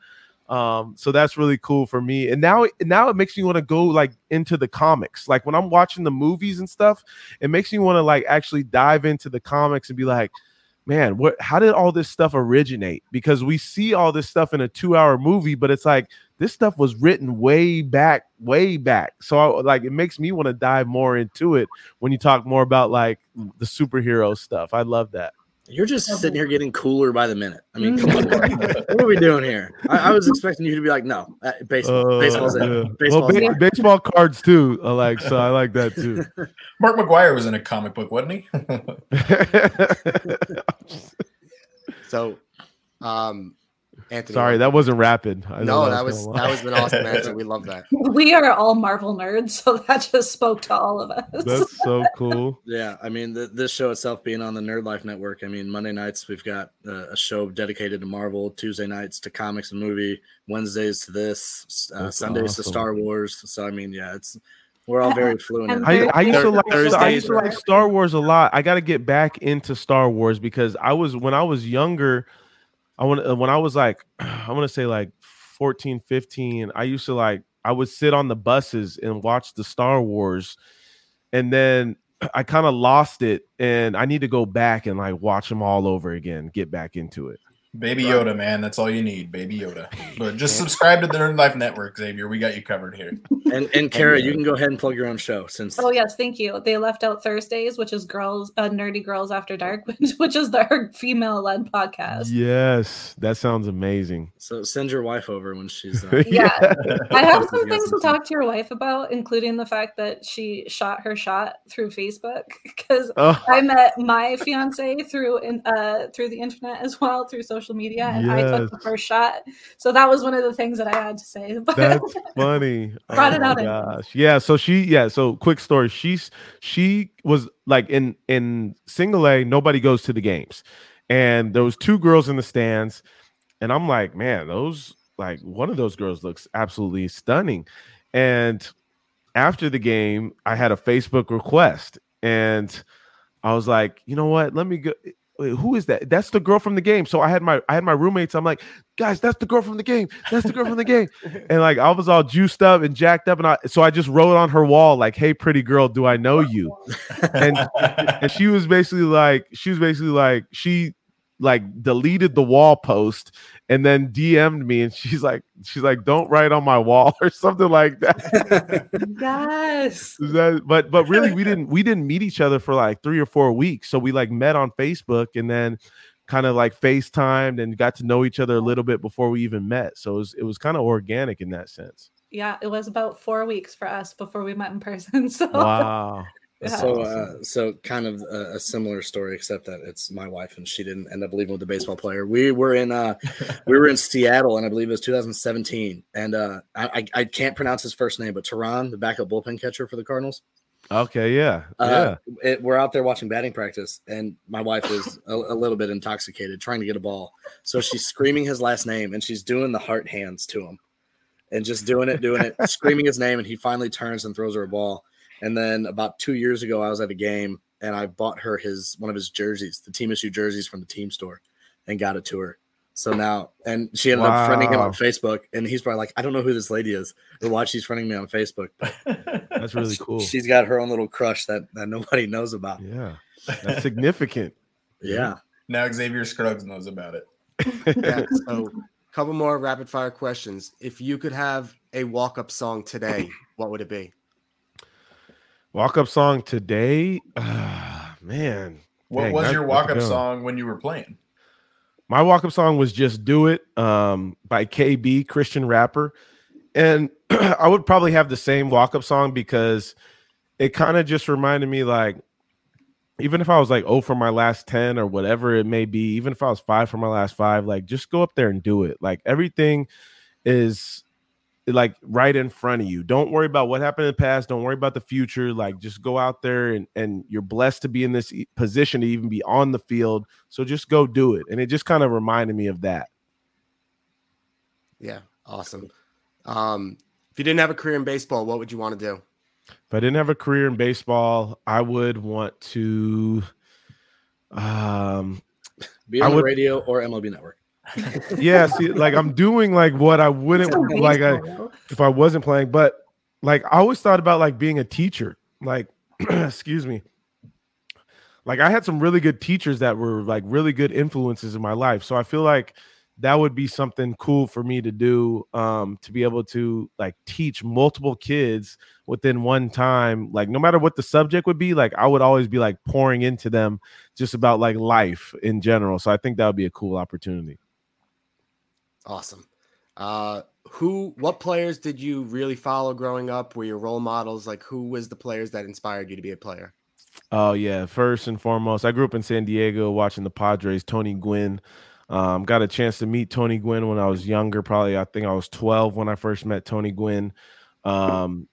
Um, so that's really cool for me. And now now it makes me want to go like into the comics. Like when I'm watching the movies and stuff, it makes me want to like actually dive into the comics and be like, man, what how did all this stuff originate? Because we see all this stuff in a two hour movie, but it's like this stuff was written way back, way back. So I, like it makes me want to dive more into it when you talk more about like the superhero stuff. I love that. You're just sitting here getting cooler by the minute. I mean, come on, what are we doing here? I, I, was expecting you to be like, no, uh, baseball, uh, baseball's yeah. Baseball's well, ba- baseball cards too. I like so I like that too. Mark McGuire was in a comic book, wasn't he? so, um, Anthony. Sorry, that wasn't rapid. I no, that was gonna that was an awesome answer. We love that. We are all Marvel nerds, so that just spoke to all of us. That's so cool. Yeah, I mean, the, this show itself being on the Nerd Life Network. I mean, Monday nights we've got uh, a show dedicated to Marvel. Tuesday nights to comics and movie. Wednesdays to this. Uh, That's Sundays to. Star Wars. So I mean, yeah, it's we're all very fluent. in And it. I, I used to Thur- like I used to like Star Wars a lot. I got to get back into Star Wars because I was when I was younger. I want uh, when I was like I want to say like 14, 15. I used to like I would sit on the buses and watch the Star Wars, and then I kind of lost it, and I need to go back and like watch them all over again. Get back into it. Baby Yoda, man. That's all you need, Baby Yoda. But just subscribe to the Nerd Life Network, Xavier. We got you covered here. And and Kara, you can go ahead and plug your own show since Oh yes, thank you. They left out Thursdays, which is girls, uh, nerdy girls after dark, which, which is their female-led podcast. Yes, that sounds amazing. so send your wife over when she's uh, Yeah. I have some things to talk to your wife about, including the fact that she shot her shot through Facebook because Oh, I met my fiance through in, uh through the internet as well through social media, and I took the first shot. So that was one of the things that I had to say. But That's funny. Brought oh it out gosh. Yeah. So she, yeah. So quick story. She's she was like in in single A. Nobody goes to the games, and there was two girls in the stands, and I'm like, man, those like one of those girls looks absolutely stunning, and after the game, I had a Facebook request, and I was like, you know what? Let me go. Wait, who is that? That's the girl from the game. So I had my I had my roommates. I'm like, guys, that's the girl from the game. That's the girl from the game. And like I was all juiced up and jacked up, and I so I just wrote on her wall like, "Hey, pretty girl, do I know you?" And and she was basically like, she was basically like, she like deleted the wall post and then DM'd me, and she's like, she's like, "Don't write on my wall" or something like that. yes. That- but but really we didn't we didn't meet each other for like three or four weeks so we like met on facebook and then kind of like facetimed and got to know each other a little bit before we even met so it was, it was kind of organic in that sense Yeah, it was about four weeks for us before we met in person. So wow Yeah. So, uh, so kind of a, a similar story, except that it's my wife, and she didn't end up leaving with the baseball player. We were in, uh, we were in Seattle, and I believe it was 2017. And uh, I, I can't pronounce his first name, but Tehran, the backup bullpen catcher for the Cardinals. okay yeah yeah Uh, it, we're out there watching batting practice, and my wife is a, a little bit intoxicated, trying to get a ball. So she's screaming his last name, and she's doing the heart hands to him, and just doing it, doing it, screaming his name, and he finally turns and throws her a ball. And then about two years ago, I was at a game, and I bought her his one of his jerseys, the team issue jerseys from the team store, and got it to her. So now, and she ended up friending him on Facebook, and he's probably like, I don't know who this lady is or why she's friending me on Facebook, that's really cool she's got her own little crush that, that nobody knows about. yeah that's significant Yeah. now Xavier Scruggs knows about it. Yeah, so a couple more rapid fire questions. If you could have a walk up song today, what would it be? Walk up song today ah, man What Dang, was your walk up song when you were playing? My walk up song was Just Do It um, by KB, Christian rapper. And I would probably have the same walk up song because it kind of just reminded me like, even if I was like, oh, for my last 10 or whatever it may be, even if I was five for my last five, like just go up there and do it. Like everything is like right in front of you. Don't worry about what happened in the past. Don't worry about the future. Like just go out there and and you're blessed to be in this position to even be on the field. So just go do it. And it just kind of reminded me of that. Yeah, awesome. Um, if you didn't have a career in baseball, what would you want to do? If I didn't have a career in baseball, I would want to um Be I on the would- radio or MLB Network. Yeah, see like I'm doing like what I wouldn't like I if I wasn't playing, but like I always thought about like being a teacher. Like, excuse me. Like I had some really good teachers that were like really good influences in my life. So I feel like that would be something cool for me to do um to be able to like teach multiple kids within one time like no matter what the subject would be like i would always be like pouring into them just about like life in general so i think that would be a cool opportunity Awesome. Uh, who, what players did you really follow growing up? Were your role models? Like, who was the players that inspired you to be a player? Oh yeah, first and foremost, I grew up in San Diego watching the Padres. Tony Gwynn, Um, got a chance to meet Tony Gwynn when I was younger. Probably, I think I was 12 when I first met Tony Gwynn. Um,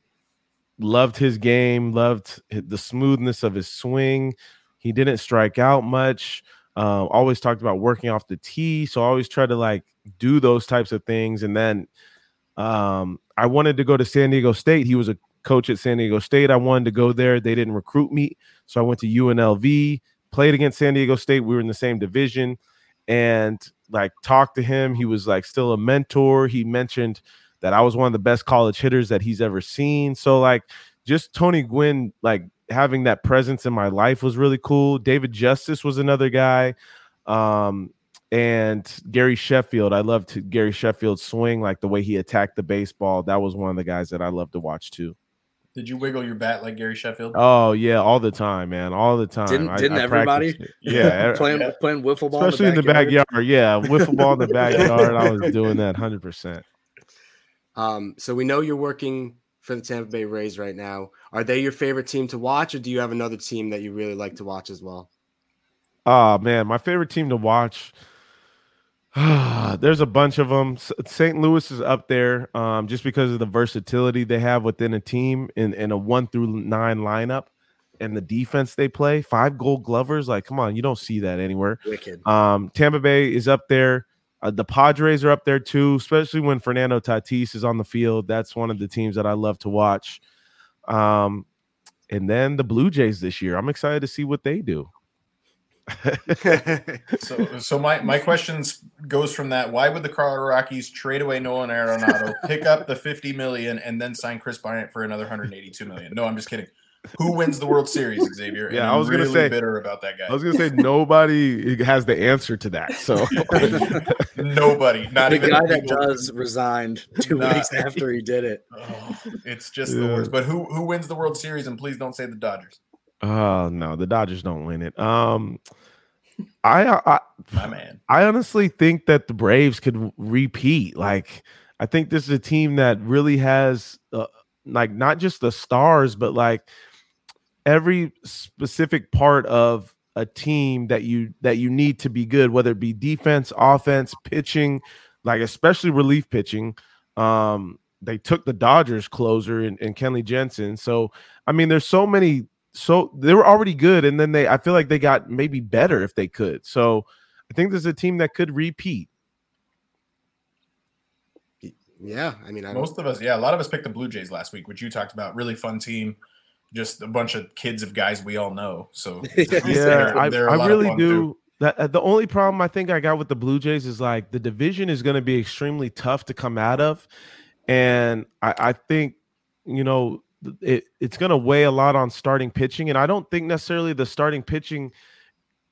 loved his game, loved the smoothness of his swing. He didn't strike out much. Um, always talked about working off the tee. So I always try to like do those types of things. And then um, I wanted to go to San Diego State. He was a coach at San Diego State. I wanted to go there. They didn't recruit me. So I went to UNLV, played against San Diego State. We were in the same division and like talked to him. He was like still a mentor. He mentioned that I was one of the best college hitters that he's ever seen. So like just Tony Gwynn like having that presence in my life was really cool. David Justice was another guy. Um and Gary Sheffield. I loved Gary Sheffield's swing, like the way he attacked the baseball. That was one of the guys that I loved to watch too. Did you wiggle your bat like Gary Sheffield? Oh yeah, all the time, man, all the time. Didn't, didn't I everybody? Yeah, playing yeah. playing wiffle ball, especially in the backyard. In the backyard yeah, wiffle ball in the backyard. I was doing that hundred percent. Um, so we know you're working for the Tampa Bay Rays right now. Are they your favorite team to watch, or do you have another team that you really like to watch as well? Oh man, my favorite team to watch. There's a bunch of them. St. Louis is up there um, just because of the versatility they have within a team in, in a one through nine lineup and the defense they play. Five gold glovers. Like, come on, you don't see that anywhere. Wicked. Um, Tampa Bay is up there. Uh, the Padres are up there too, especially when Fernando Tatis is on the field. That's one of the teams that I love to watch. Um, and then the Blue Jays this year. I'm excited to see what they do. so, so my my questions goes from that. Why would the Colorado Rockies trade away Nolan Arenado, pick up the fifty million, and then sign Kris Bryant for another hundred eighty-two million? No, I'm just kidding. Who wins the World Series, Xavier? And yeah, I was really gonna say bitter about that guy. I was gonna say nobody has the answer to that. So nobody, not the even guy that does resigned two not, weeks after he did it. Oh, it's just yeah. the worst. But who who wins the World Series? And please don't say the Dodgers. Oh no, the Dodgers don't win it. Um, I, I, my man, I honestly think that the Braves could repeat. Like, I think this is a team that really has, uh, like, not just the stars, but like every specific part of a team that you that you need to be good, whether it be defense, offense, pitching, like especially relief pitching. Um, they took the Dodgers closer and, in Kenley Jansen. So I mean, there's so many so they were already good, and then they I feel like they got maybe better if they could. So I think there's a team that could repeat. Yeah, I mean, I most of us, yeah, a lot of us picked the Blue Jays last week, which you talked about. Really fun team, just a bunch of kids of guys we all know. So yeah, they're, I, they're I really do. That, uh, the only problem I think I got with the Blue Jays is like the division is going to be extremely tough to come out of, and I, I think you know it, it's going to weigh a lot on starting pitching, and I don't think necessarily the starting pitching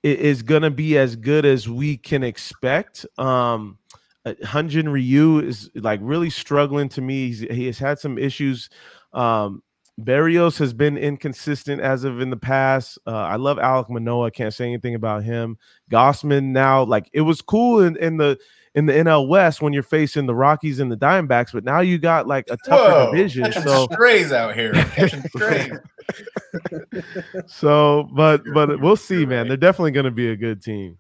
is going to be as good as we can expect. Um, uh, Hyun-Jin Ryu is like really struggling to me. He's, he has had some issues. Um, Berrios has been inconsistent as of in the past. Uh, I love Alek Manoah. Can't say anything about him. Gausman now, like it was cool in, in the in the NL West when you're facing the Rockies and the Diamondbacks, but now you got like a tougher Whoa, division. So strays out here, strays. so, but but we'll see, man. They're definitely going to be a good team.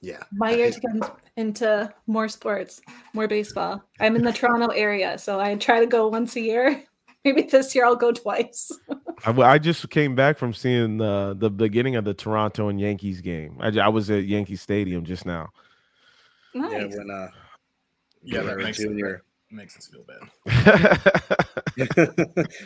Yeah, my year to get into more sports, more baseball. I'm in the Toronto area, so I try to go once a year. Maybe this year I'll go twice. I, I, just came back from seeing the the beginning of the Toronto and Yankees game. I, I was at Yankee Stadium just now. Nice. Yeah, when uh, yeah, that makes, Junior. makes us feel bad.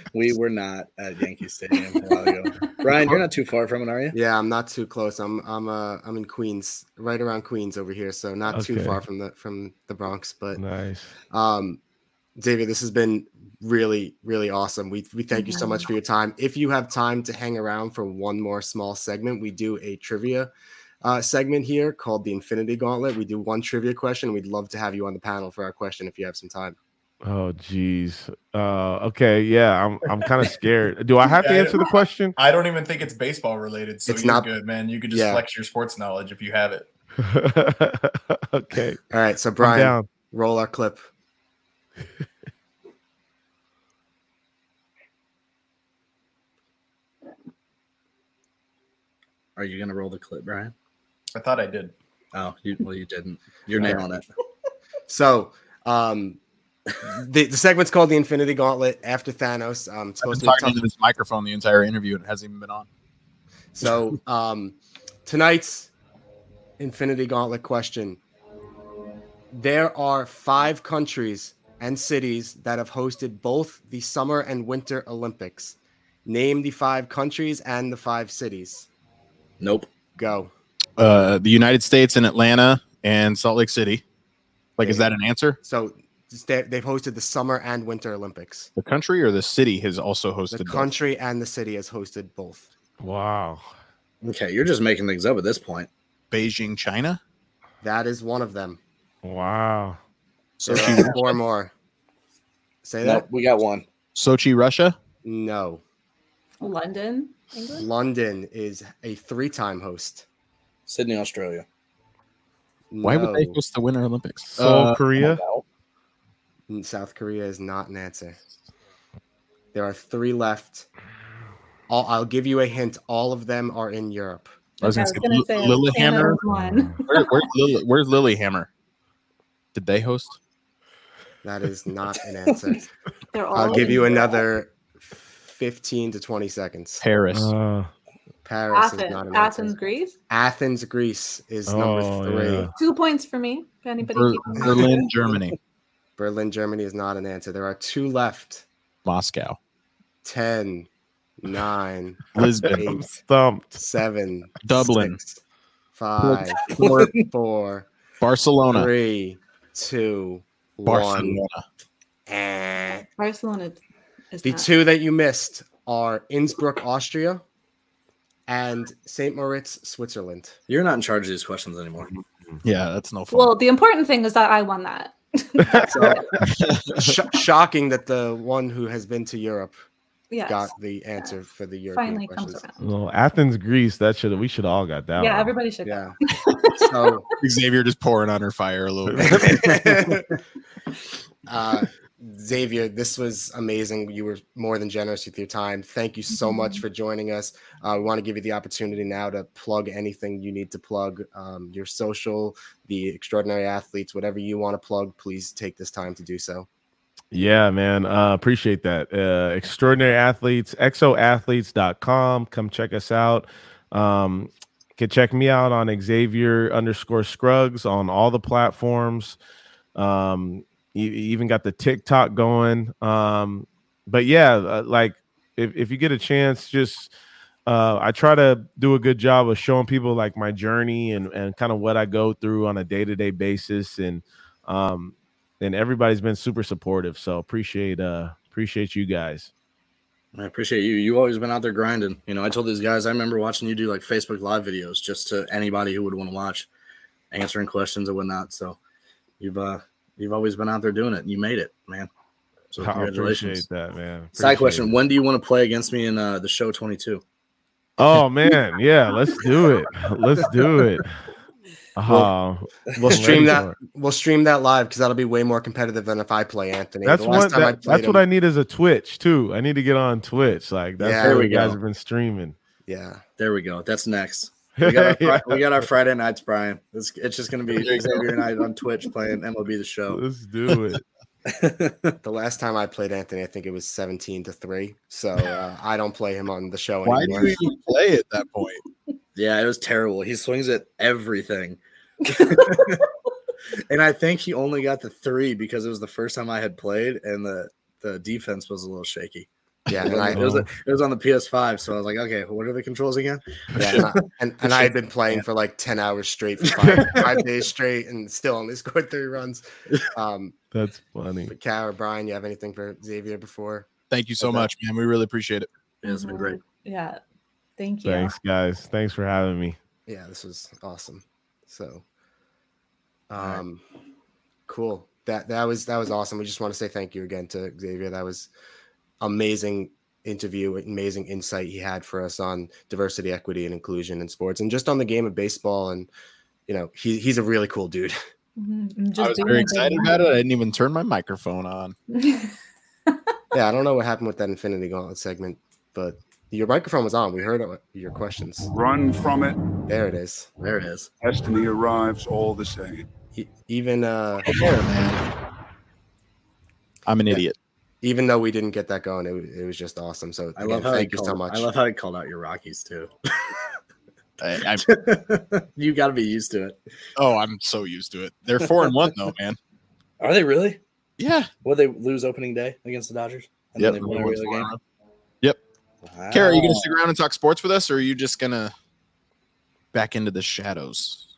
we were not at Yankee Stadium a while ago. Brian, you're not too far from it, are you? Yeah, I'm not too close. I'm I'm uh I'm in Queens, right around Queens over here, so not okay. too far from the from the Bronx. But nice. Um, David, this has been really really awesome. We we thank you so much for your time. If you have time to hang around for one more small segment, we do a trivia uh, segment here called the Infinity Gauntlet. We do one trivia question. We'd love to have you on the panel for our question if you have some time. Oh geez. Uh, okay, yeah, I'm I'm kind of scared. Do I have yeah, to answer the question? I don't even think it's baseball related. So it's not good, man. You could just yeah. flex your sports knowledge if you have it. okay. All right. So Brian, roll our clip. Are you gonna roll the clip, Brian? I thought I did. Oh, you, well, you didn't. You're nailing it. So, um, the, the segment's called the Infinity Gauntlet after Thanos. Um, it's supposed to be talking tough. into this microphone the entire interview and it hasn't even been on. So, um, tonight's Infinity Gauntlet question: There are five countries and cities that have hosted both the Summer and Winter Olympics. Name the five countries and the five cities. Nope. Go. Uh, the United States and Atlanta and Salt Lake City. Like, is that an answer? So they- they've hosted the Summer and Winter Olympics. The country or the city has also hosted The both? country and the city has hosted both. Wow. Okay, you're just making things up at this point. Beijing, China. That is one of them. Wow. So There are four more. Say Nope, that? we got one. Sochi, Russia. No. London, England. London is a three-time host. Sydney, Australia. Why would they host the Winter Olympics? Seoul, Uh, Korea. South Korea is not an answer. There are three left. All, I'll give you a hint. All of them are in Europe. I was I gonna was say, gonna say Lil- Lillehammer. Canada's one. Where, where's, Lille, where's Lillehammer? Did they host? That is not an answer. They're all. I'll give you another 15 to 20 seconds. Paris. Uh, Paris is Athens, not an Athens, answer. Greece. Athens, Greece is number three. yeah. Two points for me. If anybody. Ber- Berlin, Germany. Berlin, Germany is not an answer. There are two left. Moscow. 10, 9, Lisbon. I'm stumped. 7, Dublin. 6, 5, 4, 4, Barcelona. 3, 2, 1. Barcelona. Eh. Barcelona is The not. two that you missed are Innsbruck, Austria, and St. Moritz, Switzerland. You're not in charge of these questions anymore. Yeah, that's no fun. Well, the important thing is that I won that. So, sh- shocking that the one who has been to Europe yes. got the answer for the European Finally comes questions. around. Well, Athens, Greece. That should we should all got that. Yeah, one. everybody should. Yeah. So, Xavier just pouring on her fire a little bit. uh, Xavier, this was amazing. You were more than generous with your time. Thank you so much for joining us. Uh, we want to give you the opportunity now to plug anything you need to plug, um, your social, the extraordinary athletes, whatever you want to plug. Please take this time to do so. Yeah, man. Uh, appreciate that. Uh, extraordinary athletes, exoathletes.com. Come check us out. Um, can check me out on Xavier underscore Scruggs on all the platforms. Um, you, you even got the TikTok going. Um, but yeah, uh, like if, if you get a chance, just uh, I try to do a good job of showing people like my journey and, and kind of what I go through on a day to day basis. And, um, and everybody's been super supportive. So appreciate uh appreciate you guys. I appreciate you. You've always been out there grinding. You know, I told these guys I remember watching you do like Facebook live videos just to anybody who would want to watch, answering questions and whatnot. So you've uh you've always been out there doing it you made it, man. So I congratulations. appreciate that, man. Side question: it. When do you want to play against me in uh, the show twenty two? Oh man, yeah, let's do it. Let's do it. Oh, We'll I'm stream that. for. We'll stream that live because that'll be way more competitive than if I play Anthony. That's The last one. That, played that's what I need as a Twitch too. I need to get on Twitch. Like that's Yeah. where There we you guys go. have been streaming. Yeah. There we go. That's next. We got, our, Yeah. We got our Friday nights, Brian. It's, it's just going to be Xavier and I on Twitch playing MLB the show. Let's do it. The last time I played Anthony, I think it was 17 to 3. So uh, I don't play him on the show Why do anymore. you even play at that point? Yeah, it was terrible. He swings at everything. and I think he only got the three because it was the first time I had played, and the the defense was a little shaky. Yeah, and I, it was it was on the PS5, so I was like, okay, what are the controls again? yeah, and, I, and, and I had been playing for like 10 hours straight for five, five days straight and still only scored three runs. Um, That's funny. but Cal or Brian, you have anything for Xavier before? Thank you so Okay. much, man. We really appreciate it. Yeah, it's been great. Yeah. Thank you. Thanks, guys. Thanks for having me. Yeah, this was awesome. So, right. um, cool. That that was that was awesome. We just want to say thank you again to Xavier. That was amazing interview, amazing insight he had for us on diversity, equity, and inclusion in sports, and just on the game of baseball. And you know, he he's a really cool dude. Mhm. I'm I was doing very excited about it. I didn't even turn my microphone on. Yeah, I don't know what happened with that Infinity Gauntlet segment, but Your microphone was on. We heard your questions. Run from it. There it is. There it is. Destiny arrives all the same. E- Even uh, I'm an idiot. even though we didn't get that going, it, it was just awesome. So I again, love how thank he you so much. I love how he called out your Rockies too. I, I'm, you got to be used to it. oh, I'm so used to it. They're four and one though, man. Are they really? Yeah. Would they lose opening day against the Dodgers? And Yep. then they win every other game. Yep. Kara, are you gonna Wow. stick around and talk sports with us, or are you just gonna back into the shadows?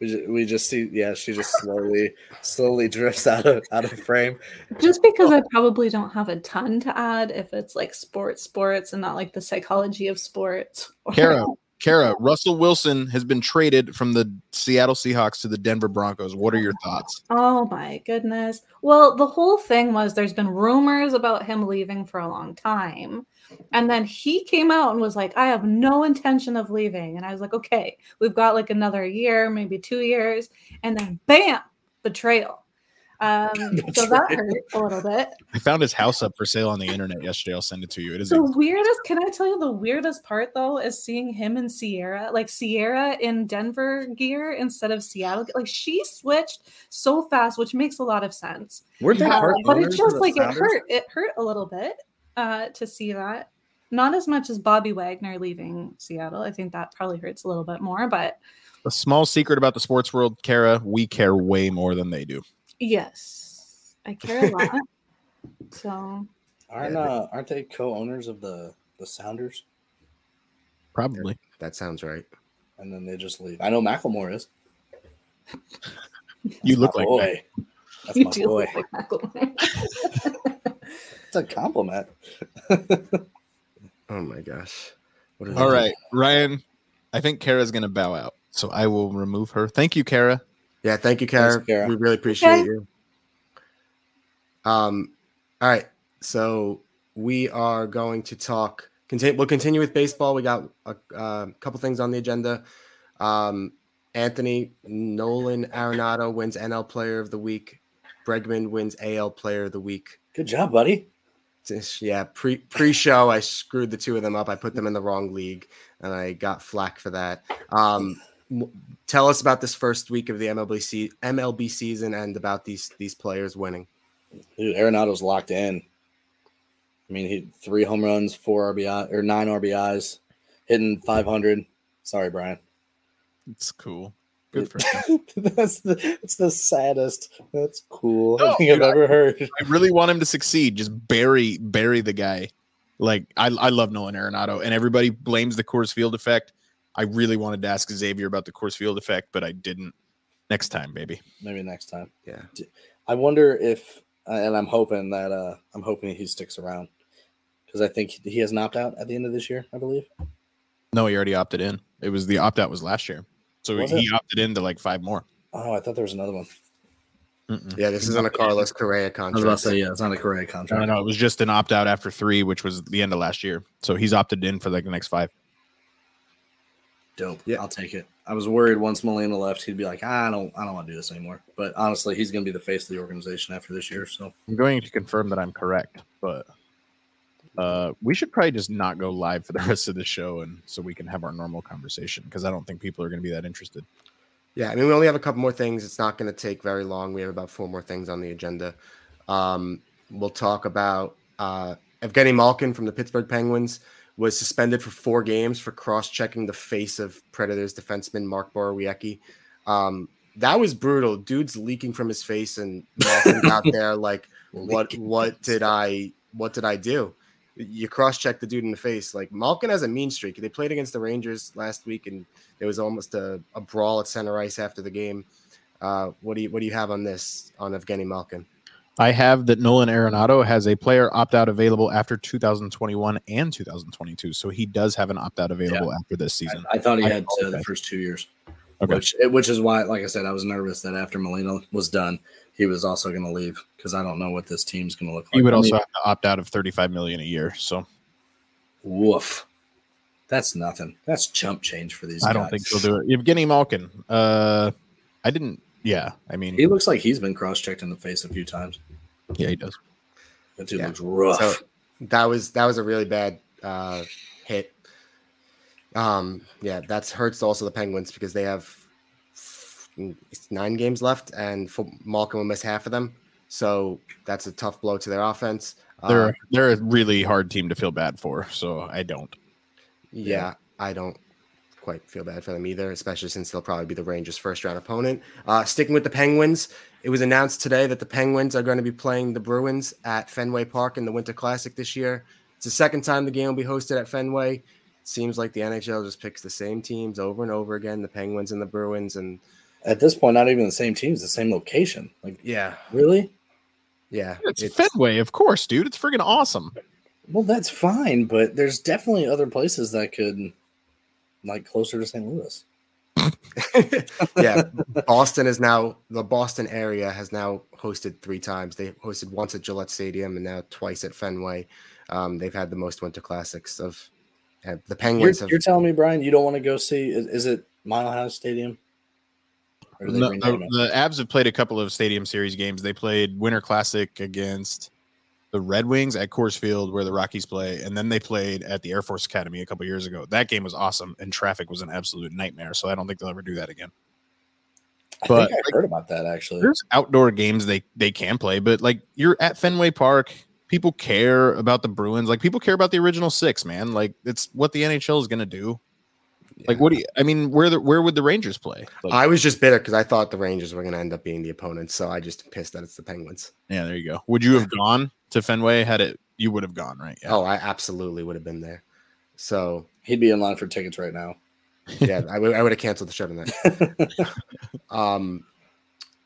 We just, we just see, yeah, she just slowly, slowly drifts out of out of frame. Just because oh. I probably don't have a ton to add if it's like sports, sports, and not like the psychology of sports. Kara, Kara, Russell Wilson has been traded from the Seattle Seahawks to the Denver Broncos. What are your thoughts? Oh my goodness. Well, the whole thing was there's been rumors about him leaving for a long time. And then he came out and was like, I have no intention of leaving. And I was like, okay, we've got like another year, maybe two years. And then bam, betrayal. Um, so that hurt a little bit. I found his house up for sale on the internet yesterday. I'll send it to you. It is The weirdest, can I tell you the weirdest part though, is seeing him and Ciara, like Ciara in Denver gear instead of Seattle. Like she switched so fast, which makes a lot of sense. Weren't they Uh, but it owners just the like it hurt. It hurt a little bit uh, to see that. Not as much as Bobby Wagner leaving Seattle. I think that probably hurts a little bit more, but a small secret about the sports world, Kara. We care way more than they do. Yes, I care a lot. so Aren't uh, aren't they co-owners of the the Sounders? Probably. that sounds right. And then they just leave. I know Macklemore is. You look like boy. That's you my do boy. look like Macklemore. It's a compliment. Oh my gosh. What is All that? Ryan. I think Kara's gonna bow out, so I will remove her. Thank you, Kara. Yeah, thank you, Kara. Thanks, Kara. We really appreciate Okay. you. Um, all right. So we are going to talk. Continue. We'll continue with baseball. We got a, uh, couple things on the agenda. Um, Anthony Nolan Arenado wins NL Player of the Week. Bregman wins AL Player of the Week. Good job, buddy. Yeah, pre pre show, I screwed the two of them up. I put them in the wrong league, and I got flack for that. Um, m- tell us about this first week of the MLB se- MLB season and about these these players winning. Dude, Arenado's locked in. I mean, he three home runs, four RBI or nine RBIs, hitting 500. Sorry, Brian. It's cool. Good for him. that's the it's the saddest. That's cool. No, I think I've ever heard. I really want him to succeed. Just bury bury the guy. Like I, I love Nolan Arenado, and everybody blames the Coors Field effect. I really wanted to ask Xavier about the Coors Field effect, but I didn't. Next time, maybe. Maybe next time. Yeah, I wonder if, and I'm hoping that uh I'm hoping he sticks around because I think he has an opt out at the end of this year. I believe. No, he already opted in. It was the opt out was last year, so Was he it? opted into like five more. Oh, I thought there was another one. Mm-mm. yeah. This is on a Carlos Correa contract. I was contract. about to say, yeah, it's not a correct No, contract. no, it was just an opt out after three, which was the end of last year. So he's opted in for like the next five. Dope. Yeah. I'll take it. I was worried once Molina left, he'd be like, I don't, I don't want to do this anymore. But honestly, he's going to be the face of the organization after this year. So I'm going to confirm that I'm correct, but uh, we should probably just not go live for the rest of the show, and so we can have our normal conversation because I don't think people are going to be that interested. Yeah, I mean, we only have a couple more things. It's not going to take very long. We have about four more things on the agenda. Um, we'll talk about uh, Evgeny Malkin from the Pittsburgh Penguins was suspended for four games for cross-checking the face of Predators defenseman Mark Borowiecki. Um, that was brutal. Dude's leaking from his face, and out there like, "What? What did I? What did I do?" You cross-check the dude in the face. Like Malkin has a mean streak. They played against the Rangers last week, and there was almost a, a brawl at center ice after the game. Uh, what do you what do you have on this on Evgeny Malkin? I have that Nolan Arenado has a player opt out available after 2021 and 2022, so he does have an opt out available after this season. I, I thought he I had uh, the first two years, Okay. which which is why, like I said, I was nervous that after Molina was done, he was also going to leave because I don't know what this team's going to look like. He would also have to opt out of 35 million a year. So woof. That's nothing. That's chump change for these. I don't think he'll do it. Evgeny Malkin. Uh, I didn't. Yeah, I mean, He looks like he's been cross checked in the face a few times. yeah, he does. That dude Yeah. looks rough. So that was that was a really bad uh, hit. Um, yeah, that hurts also the Penguins because they have nine games left, and Malkin will miss half of them. So that's a tough blow to their offense. They're Uh, they're a really hard team to feel bad for, so I don't. yeah, I don't quite feel bad for them either, especially since they'll probably be the Rangers' first round opponent. Uh, sticking with the Penguins, it was announced today that the Penguins are going to be playing the Bruins at Fenway Park in the Winter Classic this year. It's the second time the game will be hosted at Fenway. seems like the NHL just picks the same teams over and over again, the Penguins and the Bruins, and At this point, not even the same teams, the same location. Like, yeah, really? yeah, It's, Fenway, of course, dude. It's freaking awesome. Well, that's fine, but there's definitely other places that could, like, closer to St. Louis. yeah, Boston is now the Boston area has now hosted three times. They hosted once at Gillette Stadium and now twice at Fenway. Um, they've had the most Winter Classics of uh, the You're, Penguins. have, you're telling me, Brian, you don't want to go see? Is, is it Mile High Stadium? Or No, the, it? the Avs have played a couple of Stadium Series games. They played Winter Classic against the Red Wings at Coors Field, where the Rockies play, and then they played at the Air Force Academy a couple years ago. That game was awesome, and traffic was an absolute nightmare. So I don't think they'll ever do that again. I but, think I heard about that actually. There's outdoor games they they can play, but like you're at Fenway Park, people care about the Bruins. Like people care about the original six, man. Like it's what the NHL is gonna do. Like what do you? I mean, where the where would the Rangers play? Like, I was just bitter because I thought the Rangers were going to end up being the opponents, so I just pissed that it's the Penguins. yeah, there you go. Would you have gone to Fenway had it? You would have gone, right? Yeah. Oh, I absolutely would have been there. So He'd be in line for tickets right now. yeah, I would have canceled the show tonight. um,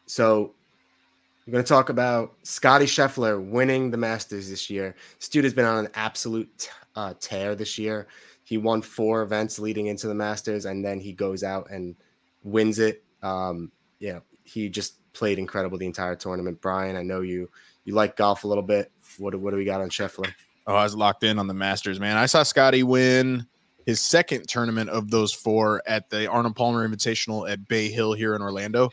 so we're going to talk about Scotty Scheffler winning the Masters this year. This dude has been on an absolute uh, tear this year. He won four events leading into the Masters, and then he goes out and wins it. Um, yeah, he just played incredible the entire tournament. Brian, I know you you like golf a little bit. What what do we got on Scheffler? Oh, I was locked in on the Masters, man. I saw Scotty win his second tournament of those four at the Arnold Palmer Invitational at Bay Hill here in Orlando.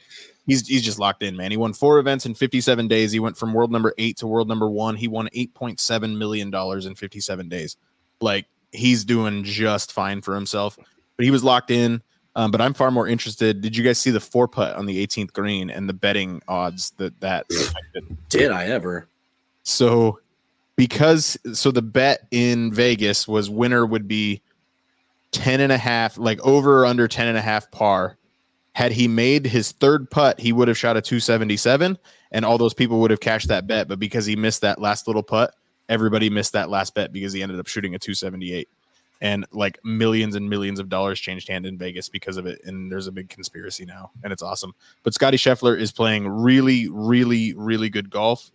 He's he's just locked in, man. He won four events in 57 days. He went from world number eight to world number one. He won 8.7 million dollars in 57 days. Like he's doing just fine for himself. But he was locked in. Um, but I'm far more interested. Did you guys see the four putt on the 18th green and the betting odds that that? Did I ever? So because so the bet in Vegas was winner would be 10 and a half, like over or under 10 and a half par. Had he made his third putt, he would have shot a 277 and all those people would have cashed that bet. But because he missed that last little putt, everybody missed that last bet because he ended up shooting a 278. And like millions and millions of dollars changed hand in Vegas because of it. And there's a big conspiracy now, and it's awesome. But Scotty Scheffler is playing really, really, really good golf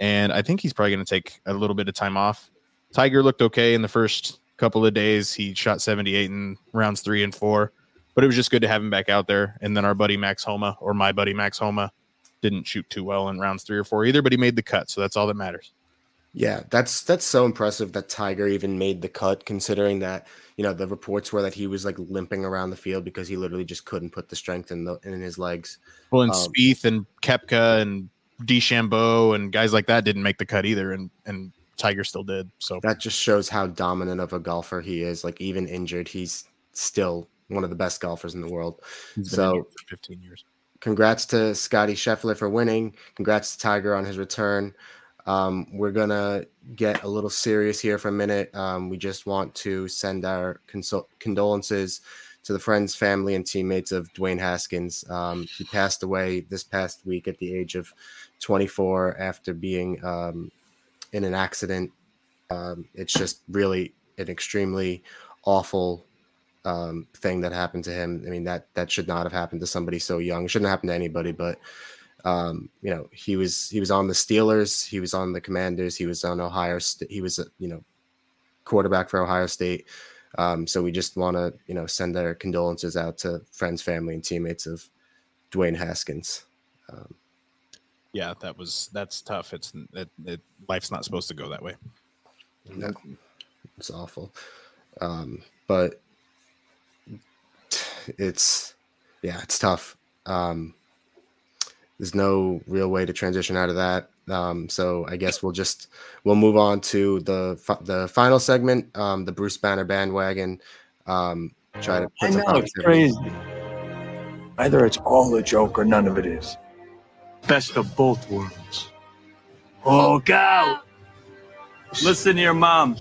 and I think he's probably going to take a little bit of time off. Tiger looked okay in the first couple of days. He shot 78 in rounds three and four, but it was just good to have him back out there. And then our buddy Max Homa, or my buddy Max Homa, didn't shoot too well in rounds three or four either, but he made the cut, so that's all that matters. Yeah, that's that's so impressive that Tiger even made the cut, considering that you know the reports were that he was like limping around the field because he literally just couldn't put the strength in the in his legs. Well, and Um, Spieth and Koepka and DeChambeau and guys like that didn't make the cut either, and and Tiger still did. So That just shows how dominant of a golfer he is. Like even injured, he's still one of the best golfers in the world. So- 15 years. Congrats to Scotty Scheffler for winning. Congrats to Tiger on his return. Um, we're gonna get a little serious here for a minute. Um, we just want to send our condolences to the friends, family, and teammates of Dwayne Haskins. Um, he passed away this past week at the age of 24 after being um, in an accident. Um, it's just really an extremely awful um, thing that happened to him. I mean that that should not have happened to somebody so young. It shouldn't happen to anybody, but um, you know he was he was on the Steelers, he was on the Commanders, he was on Ohio State, he was a, you know quarterback for Ohio State. Um, so we just want to you know send our condolences out to friends, family, and teammates of Dwayne Haskins. Um, Yeah, that was that's tough. It's it, it, life's not supposed to go that way. No, it's awful. Um, but it's yeah, it's tough. Um, there's no real way to transition out of that. Um, so I guess we'll just we'll move on to the fi- the final segment, um, the Bruce Banner bandwagon. Um, try to I know it's crazy. Either it's all a joke or none of it is. Best of both worlds. Oh out! Listen to your mom.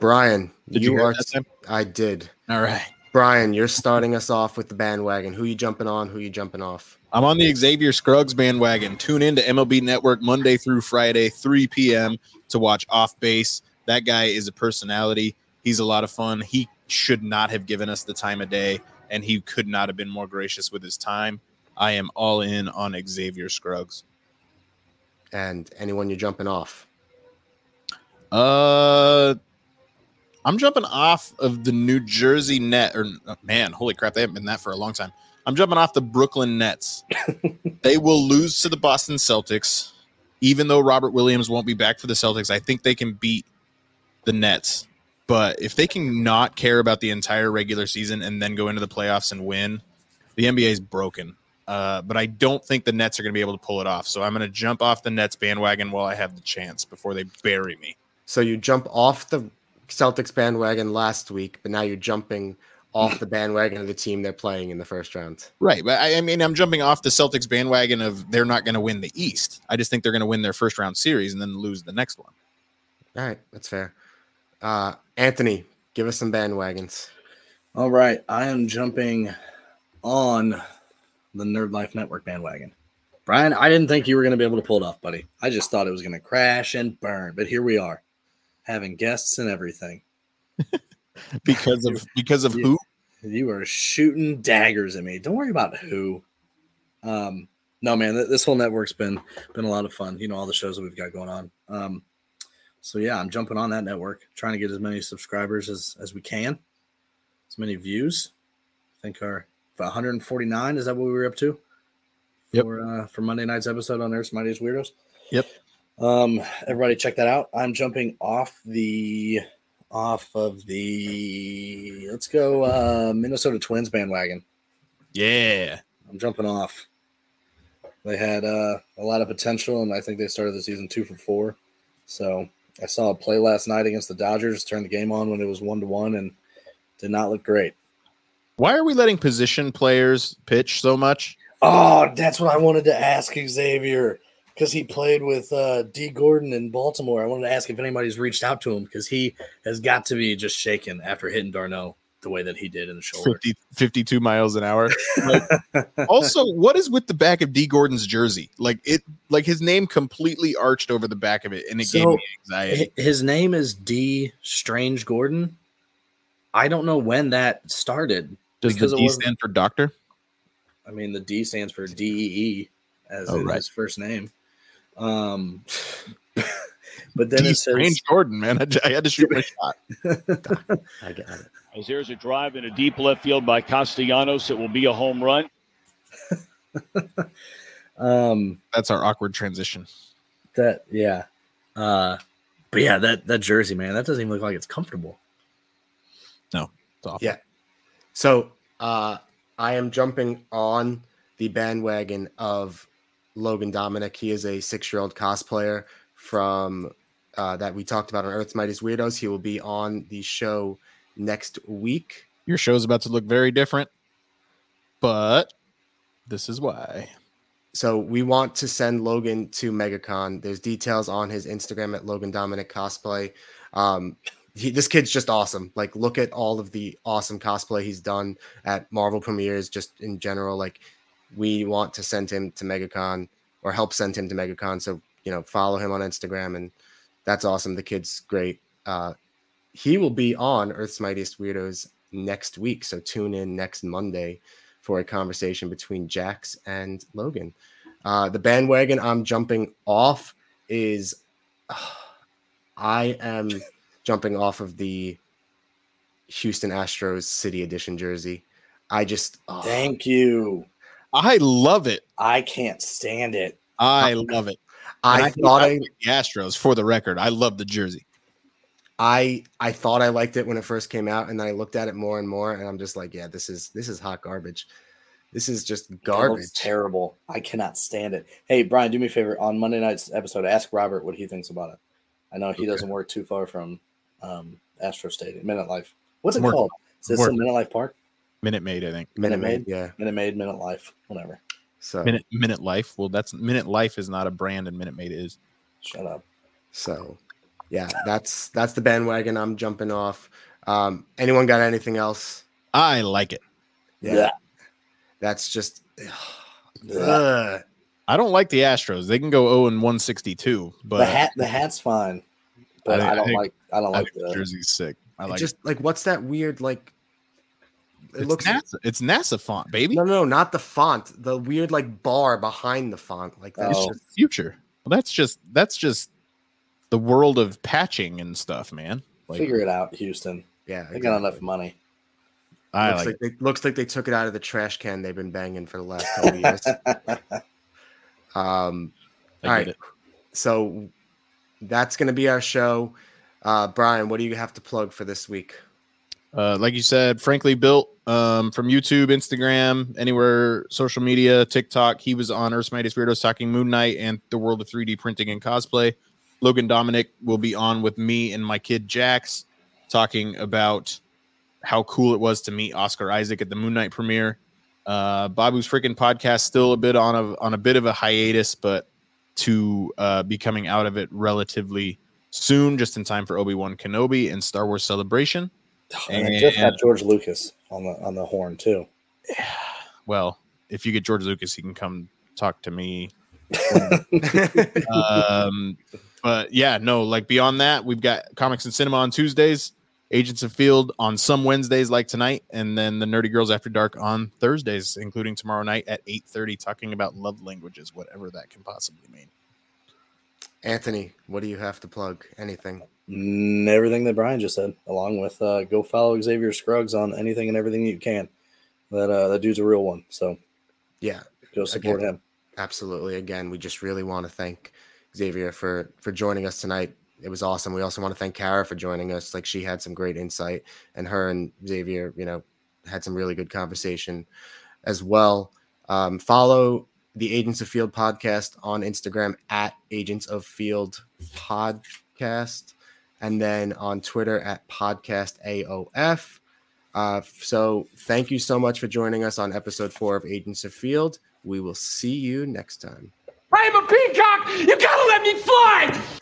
Brian, Did you you hear are. that, Sam? I did. All right. Brian, you're starting us off with the bandwagon. Who you jumping on? Who you jumping off? I'm on the Xavier Scruggs bandwagon. Tune in to MLB Network Monday through Friday, 3 p.m. to watch Off Base. That guy is a personality. He's a lot of fun. He should not have given us the time of day, and he could not have been more gracious with his time. I am all in on Xavier Scruggs. And anyone you're jumping off? Uh, I'm jumping off of the New Jersey Net. Or uh, man, holy crap, they haven't been that for a long time. I'm jumping off the Brooklyn Nets. they will lose to the Boston Celtics, even though Robert Williams won't be back for the Celtics. I think they can beat the Nets. But if they can not care about the entire regular season and then go into the playoffs and win, the NBA is broken. Uh, but I don't think the Nets are going to be able to pull it off. So I'm going to jump off the Nets bandwagon while I have the chance before they bury me. So you jump off the Celtics bandwagon last week, but now you're jumping off the bandwagon of the team they're playing in the first round. Right. But I, I mean, I'm jumping off the Celtics bandwagon of they're not going to win the East. I just think they're going to win their first round series and then lose the next one. All right, that's fair. Uh, Anthony, give us some bandwagons. All right, I am jumping on the Nerd Life Network bandwagon. Brian, I didn't think you were going to be able to pull it off, buddy. I just thought it was going to crash and burn, but here we are, having guests and everything. Because of because of who? You are shooting daggers at me. Don't worry about who. Um, no, man, th- this whole network's been been a lot of fun. You know all the shows that we've got going on. Um, so yeah, I'm jumping on that network, trying to get as many subscribers as as we can, as many views. I think our 149 is that what we were up to? Yep. For uh, for Monday night's episode on Earth's Mightiest Weirdos. Yep. Um, everybody check that out. I'm jumping off the off of the let's go uh Minnesota Twins bandwagon. Yeah. I'm jumping off. They had uh, a lot of potential, and I think they started the season two for four. So I saw a play last night against the Dodgers. Turned the game on when it was one to one, and did not look great. Why are we letting position players pitch so much? Oh, that's what I wanted to ask Xavier because he played with uh, Dee Gordon in Baltimore. I wanted to ask if anybody's reached out to him because he has got to be just shaken after hitting d'Arnaud the way that he did in the shoulder. 50, 52 miles an hour. Like, also, what is with the back of Dee Gordon's jersey? Like it, like his name completely arched over the back of it, and it gave me anxiety. His name is Dee Strange Gordon. I don't know when that started. Does the D stand for doctor? I mean, the D stands for D E E as Oh, in right. his first name. Um, but then D it says Strange Gordon, man. I had to shoot my shot. I got it. As there's a drive in a deep left field by Castellanos, it will be a home run. um, That's our awkward transition. that yeah. Uh, but yeah, that that jersey, man, that doesn't even look like it's comfortable. No, it's awful. Yeah. So uh, I am jumping on the bandwagon of Logan Dominic. He is a six-year-old cosplayer from uh, that we talked about on Earth's Mightiest Weirdos. He will be on the show next week. Your show's about to look very different, but this is why. So we want to send Logan to MegaCon. There's details on his Instagram at Logan Dominic Cosplay. Um, he, this kid's just awesome. Like, look at all of the awesome cosplay he's done at Marvel premieres, just in general. Like, we want to send him to MegaCon or help send him to MegaCon. So you know, follow him on Instagram, and that's awesome. The kid's great. Uh, he will be on Earth's Mightiest Weirdos next week. So tune in next Monday for a conversation between Jax and Logan. Uh, the bandwagon I'm jumping off is I am jumping off of the Houston Astros City Edition jersey. I just oh, Thank you. I love it. I can't stand it. I love it. I, And thought I I, the Astros for the record. I love the jersey. I I thought I liked it when it first came out, and then I looked at it more and more, and I'm just like, yeah, this is this is hot garbage. This is just garbage. terrible. I cannot stand it. Hey, Brian, do me a favor. On Monday night's episode, ask Robert what he thinks about it. I know he Okay. doesn't work too far from um, Astro Stadium, Minute Life. What's it called? Is this in Minute Life Park? Minute Maid, I think. Minute Minute Maid, yeah. Minute Maid, Minute Life, whatever. So Minute Minute Life. Well, that's Minute Life is not a brand, and Minute Maid is. Shut up. So, yeah, that's that's the bandwagon I'm jumping off. Um, anyone got anything else? I like it. Yeah. That's just. Yeah. Ugh. I don't like the Astros. They can go 0 and 162, but the hat, the hat's fine, but I, I don't think- like. I don't I like think the the. jersey's sick. I It like just like what's that weird like? It It's looks NASA. It's NASA font, baby. no, no, not the font. The weird like bar behind the font. Like that's Oh. just Future. Well, that's just that's just the world of patching and stuff, man. Like Figure it out, Houston. yeah. They got enough money. I looks like like they, looks like they took it out of the trash can they've been banging for the last couple years. Um, I all get right. it. So that's going to be our show. Uh, Brian, what do you have to plug for this week? Uh, like you said, frankly built um, from YouTube, Instagram, anywhere, social media, TikTok. He was on Earth's Mightiest Weirdos talking Moon Knight and the world of 3D printing and cosplay. Logan Dominic will be on with me and my kid Jax talking about how cool it was to meet Oscar Isaac at the Moon Knight premiere. Uh, Babu's freaking podcast still a bit on a on a bit of a hiatus, but to uh, be coming out of it relatively soon, just in time for Obi Wan Kenobi and Star Wars Celebration. And they just had George Lucas on the on the horn too. well, if you get George Lucas, he can come talk to me. um, but yeah, no, like beyond that, we've got comics and cinema on Tuesdays, Agents of Field on some Wednesdays, like tonight, and then the Nerdy Girls After Dark on Thursdays, including tomorrow night at eight thirty, talking about love languages, whatever that can possibly mean. Anthony, what do you have to plug? Anything? Everything that Brian just said, along with uh, go follow Xavier Scruggs on anything and everything you can. That uh, that dude's a real one. So Yeah, go support Again. him. absolutely. Again, we just really want to thank Xavier for for joining us tonight. It was awesome. We also want to thank Ciara for joining us. Like she had some great insight, and her and Xavier, you know, had some really good conversation as well. Um, follow the Agents of Field podcast on Instagram at Agents of Field Podcast, and then on Twitter at Podcast AOF. Uh, so thank you so much for joining us on episode four of Agents of Field. We will see you next time. I'm a peacock! You gotta let me fly!